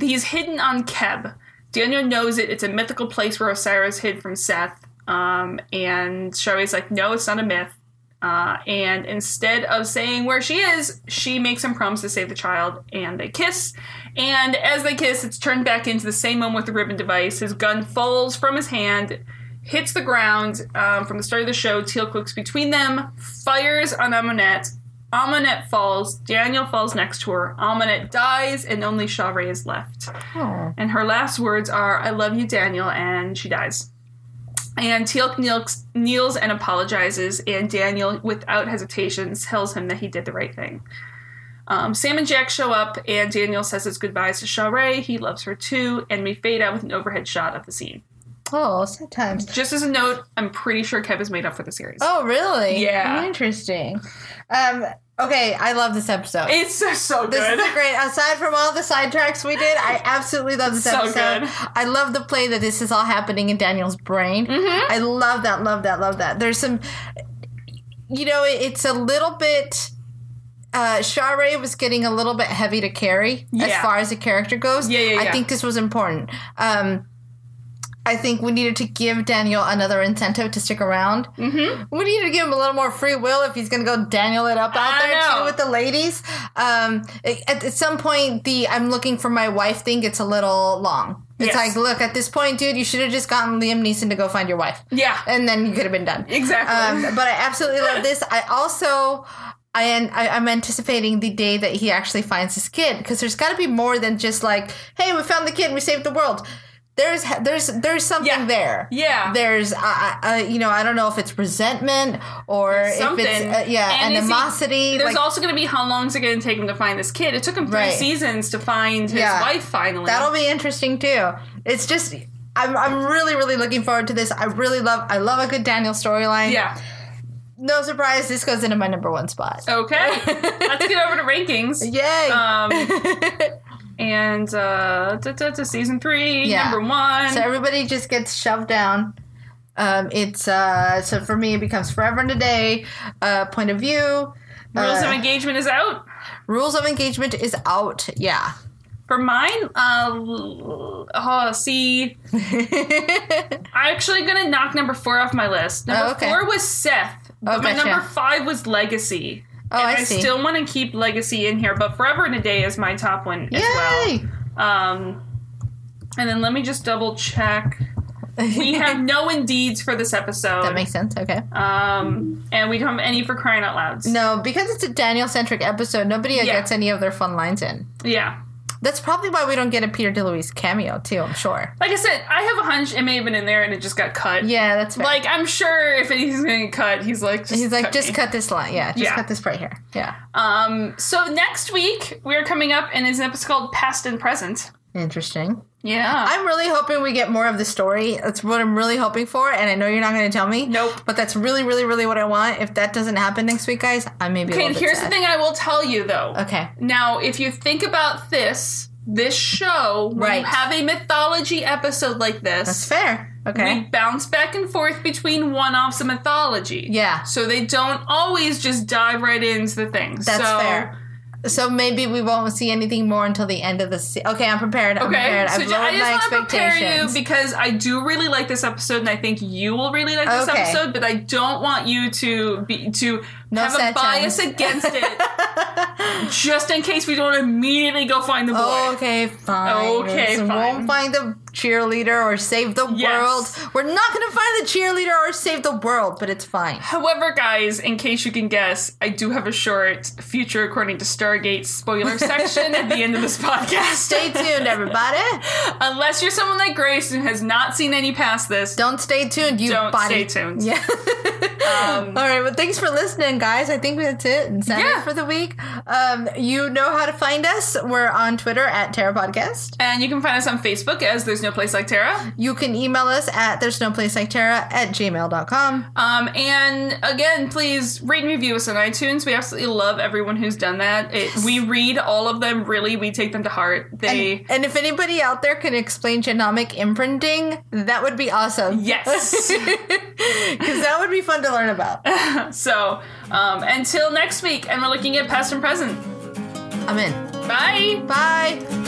He's hidden on Kheb. Daniel knows it. It's a mythical place where Osiris hid from Seth. Um, and Sha're's like, no, it's not a myth. Uh, and instead of saying where she is, she makes him promise to save the child, and they kiss. And as they kiss, it's turned back into the same moment with the ribbon device. His gun falls from his hand, hits the ground. Um, from the start of the show, Teal clicks between them, fires on Amonet. Amonet falls. Daniel falls next to her. Amonet dies, and only Sha're is left. Oh. And her last words are, I love you, Daniel, and she dies. And Teal'c kneels, kneels and apologizes, and Daniel, without hesitation, tells him that he did the right thing. Um, Sam and Jack show up, and Daniel says his goodbyes to Sha're. He loves her too, and we fade out with an overhead shot of the scene. Oh, sometimes. Just as a note, I'm pretty sure Kheb is made up for the series. Oh, really? Yeah. Interesting. Um. Okay, I love this episode. It's so, so This good. is a great. Aside from all the sidetracks we did, I absolutely love this *laughs* So episode. good. I love the play that this is all happening in Daniel's brain. Mm-hmm. I love that. Love that. Love that. There's some. You know, it's a little bit. Uh, Sha're was getting a little bit heavy to carry as far as the character goes. Yeah, yeah, I think this was important. Um, I think we needed to give Daniel another incentive to stick around. Mm-hmm. We needed to give him a little more free will if he's going to go Daniel it up out I there know. too with the ladies. Um, at, at some point, the "I'm looking for my wife" thing gets a little long. It's Yes. like, look, at this point, dude, you should have just gotten Liam Neeson to go find your wife. Yeah. And then you could have been done. Exactly. Um, but I absolutely love this. I also, I, am- I I'm anticipating the day that he actually finds his kid because there's got to be more than just like, hey, we found the kid, we saved the world. There's there's there's something Yeah. there. Yeah. There's uh, uh, you know I don't know if it's resentment or Something. if it's uh, yeah And is he- animosity. There's like, also going to be how long is it going to take him to find this kid? It took him three Right. seasons to find his Yeah. wife finally. That'll be interesting too. It's just I'm I'm really really looking forward to this. I really love I love a good Daniel storyline. yeah. No surprise, this goes into my number one spot. Okay. *laughs* Let's get over to rankings. Yay! Um, *laughs* and uh, to, to, to season three, Yeah. number one. so everybody just gets shoved down. Um, it's uh, so for me it becomes forever and a day. Uh, point of view. Rules uh, of engagement is out. rules of engagement is out. Yeah. For mine, uh, oh, see, *laughs* I'm actually gonna knock number four off my list. Number Oh, okay. four was Seth, but Oh, my gotcha. number five was Legacy. Oh, and I I, still want to keep Legacy in here, but Forever and a Day is my top one as well. Yay! Um, and then let me just double check. We *laughs* have no indeeds for this episode. that makes sense. Okay. um, and we don't have any for crying out louds. No, because it's a Daniel centric episode, nobody Yeah. gets any of their fun lines in. Yeah. That's probably why we don't get a Peter DeLuise cameo too. I'm sure. Like I said, I have a hunch it may have been in there and it just got cut. Yeah, that's fair. Like I'm sure if anything's gonna cut, he's like, just He's like, cut just me." cut this line. Yeah, just Yeah. cut this right here. Yeah. Um. So next week we're coming up and it's an episode called Past and Present. Interesting. Yeah. I'm really hoping we get more of the story. That's what I'm really hoping for, and I know you're not going to tell me. Nope. But that's really, really, really what I want. If that doesn't happen next week, guys, I may be. okay. little And bit here's the thing I will tell you though. Okay. Now, if you think about this, this show, when Right. you have a mythology episode like this, That's fair. Okay. we bounce back and forth between one-offs of mythology. Yeah. So they don't always just dive right into the things. That's so, fair. So maybe we won't see anything more until the end of the. Se- okay, I'm prepared. I'm Okay, prepared. so I've I lowered my just want to prepare you because I do really like this episode, and I think you will really like this Okay. episode. But I don't want you to be to No have a bias chance. against it, *laughs* just in case we don't immediately go find the boy. Oh, okay, fine. Okay, So fine. Won't find the cheerleader or save the Yes. world. We're not going to find the cheerleader or save the world, but it's fine. However, guys, in case you can guess, I do have a short future according to Stargate spoiler section at the end of this *laughs* podcast. Stay tuned, everybody. *laughs* Unless you're someone like Grace who has not seen any past this, Don't stay tuned, you Don't body. stay tuned. Yeah. Um, All right, well, thanks for listening, guys. I think that's it. And Yeah. for the week. Um, you know how to find us. We're on Twitter at Terra Podcast. and you can find us on Facebook as There's No Place Like Terra. You can email us at there's no place like Terra at gmail.com. Um, and again, please rate and review us on iTunes. We absolutely love everyone who's done that. It, we read all of them. Really, we take them to heart. They And, and if anybody out there can explain genomic imprinting, that would be awesome. yes. *laughs* Because that would be fun to learn about. *laughs* so um, until next week, and we're looking at past and present. I'm in. Bye. Bye.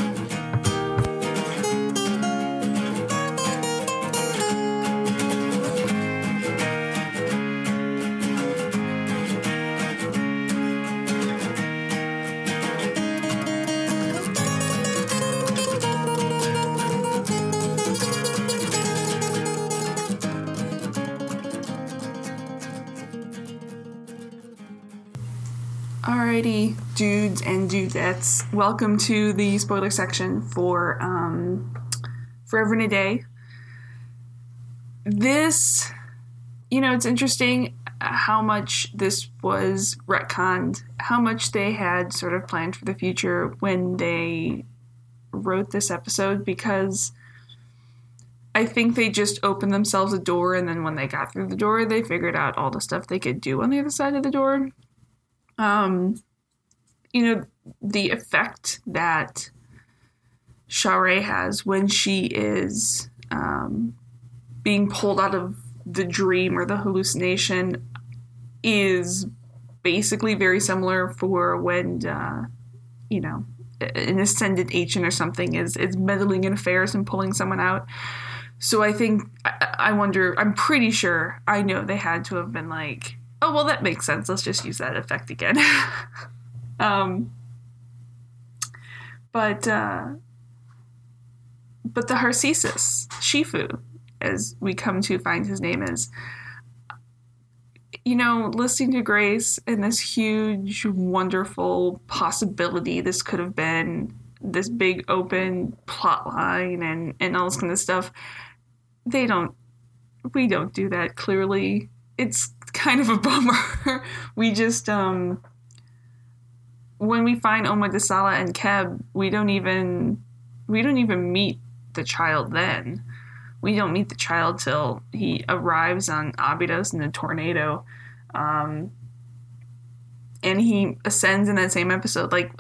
Dudes and dudettes, welcome to the spoiler section for um, Forever and a Day. This, you know, it's interesting how much this was retconned, how much they had sort of planned for the future when they wrote this episode, because I think they just opened themselves a door, and then when they got through the door, they figured out all the stuff they could do on the other side of the door um, you know, the effect that Sha're has when she is um, being pulled out of the dream or the hallucination is basically very similar for when, uh, you know, an ascended agent or something is is meddling in affairs and pulling someone out. So I think I, I wonder. I'm pretty sure. I know they had to have been like, oh well, that makes sense. Let's just use that effect again. *laughs* um, but uh, but the Harcesis, Shifu, as we come to find his name is, you know, listening to Grace and this huge, wonderful possibility this could have been this big open plot line and, and all this kind of stuff. They don't, we don't do that clearly. It's kind of a *laughs* bummer. we just, um, when we find Oma Desala and Kheb, we don't even, we don't even meet the child then. We don't meet the child till he arrives on Abydos in a tornado. Um, and he ascends in that same episode. Like,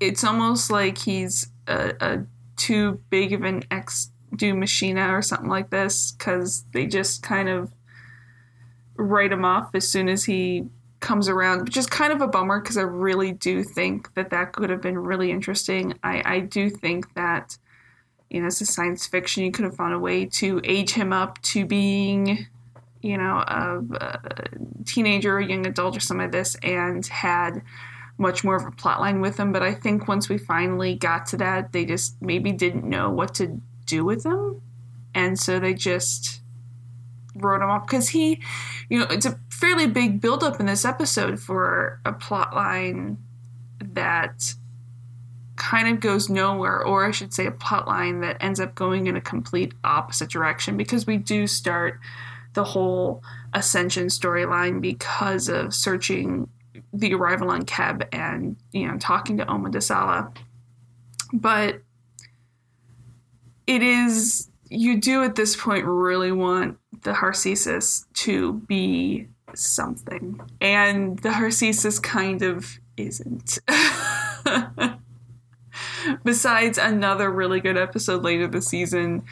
it's almost like he's a, a too big of an ex do machina or something like this because they just kind of write him off as soon as he comes around, which is kind of a bummer because I really do think that that could have been really interesting. I, I do think that, you know, it's a science fiction. You could have found a way to age him up to being, you know, a, a teenager, a young adult, or something like this, and had much more of a plot line with him. But I think once we finally got to that, they just maybe didn't know what to do with him. And so they just wrote him off because he, you know, it's a fairly big buildup in this episode for a plot line that kind of goes nowhere, or I should say, a plot line that ends up going in a complete opposite direction because we do start the whole ascension storyline because of searching the arrival on Kheb and you know talking to Oma Desala. But it is you do at this point really want the Harcesis to be something. And the Harcesis kind of isn't. *laughs* Besides another really good episode later this season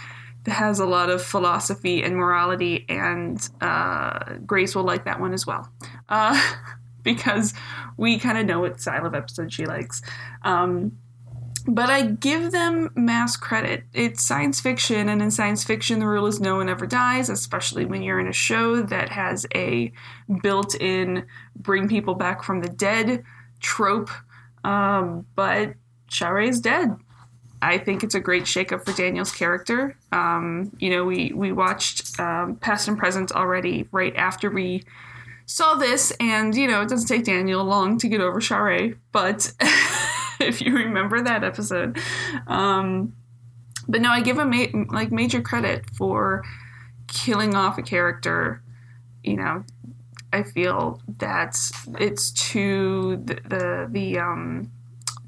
that has a lot of philosophy and morality, and uh, Grace will like that one as well. Uh, *laughs* because we kind of know what style of episode she likes. Um, but I give them mass credit. It's science fiction, and in science fiction, the rule is no one ever dies, especially when you're in a show that has a built in bring people back from the dead trope. Um, but is dead. I think it's a great shakeup for Daniel's character. Um, you know, we, we watched um, Past and Present already right after we saw this, and, you know, it doesn't take Daniel long to get over Sha're, but. *laughs* *laughs* if you remember that episode. Um, but no, I give him ma- like major credit for killing off a character. You know, I feel that it's too the the, the um,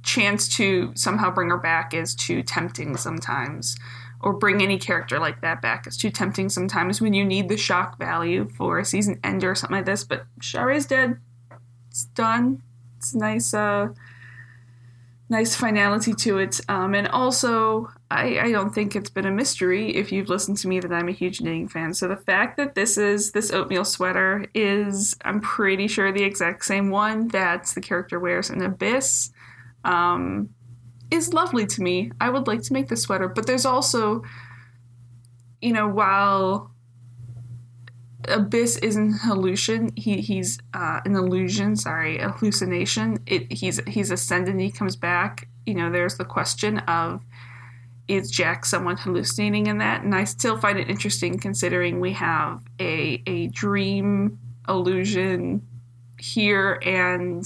chance to somehow bring her back is too tempting sometimes or bring any character like that back is too tempting sometimes when you need the shock value for a season ender or something like this. But Sha're's dead. It's done. It's nice. Uh, nice finality to it. Um, and also, I, I don't think it's been a mystery if you've listened to me that I'm a huge knitting fan. So the fact that this is this oatmeal sweater is, I'm pretty sure, the exact same one that the character wears in Abyss. Um, is lovely to me. I would like to make the sweater, but there's also, you know, while Abyss is an illusion. He he's uh, an illusion. Sorry, a hallucination. It he's he's ascended. He comes back. You know, there's the question of is Jack someone hallucinating in that? And I still find it interesting considering we have a a dream illusion here and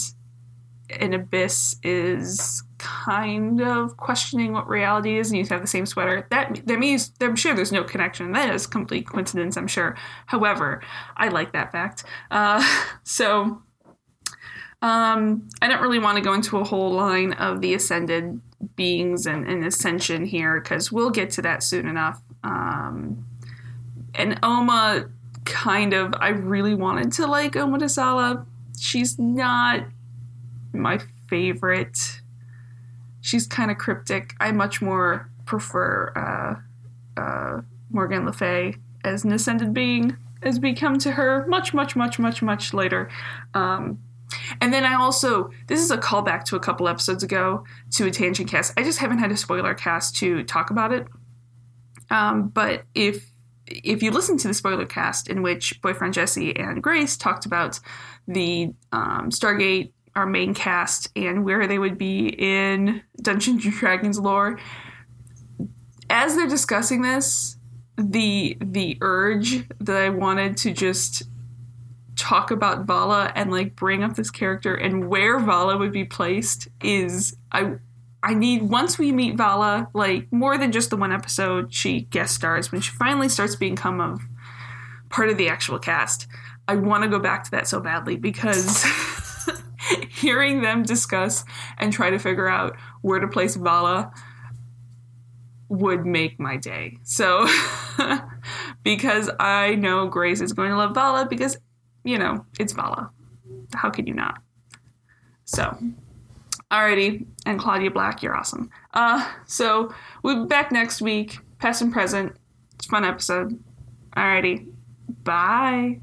an abyss is kind of questioning what reality is and you have the same sweater. That that means i'm sure there's no connection. That is complete coincidence i'm sure. However i like that fact. Uh, *laughs* so um, i don't really want to go into a whole line of the ascended beings and, and ascension here because we'll get to that soon enough. Um, and oma kind of i really wanted to like Oma Desala she's not my favorite. She's kind of cryptic. I much more prefer uh, uh, Morgan Le Fay as an ascended being, as we come to her much, much, much, much, much later. Um, and then I also, this is a callback to a couple episodes ago to a tangent cast. I just haven't had a spoiler cast to talk about it. Um, but if if you listen to the spoiler cast in which boyfriend Jesse and Grace talked about the um, Stargate our main cast and where they would be in Dungeons and Dragons lore. as they're discussing this, the the urge that I wanted to just talk about Vala and like bring up this character and where Vala would be placed is I I need once we meet Vala, like more than just the one episode she guest stars, when she finally starts become of part of the actual cast. I want to go back to that so badly because *laughs* *laughs* hearing them discuss and try to figure out where to place Vala would make my day. So *laughs* because I know Grace is going to love Vala because you know, it's Vala. How could you not? So Alrighty, and Claudia Black, you're awesome. Uh, so we'll be back next week, past and present. It's a fun episode. Alrighty, bye.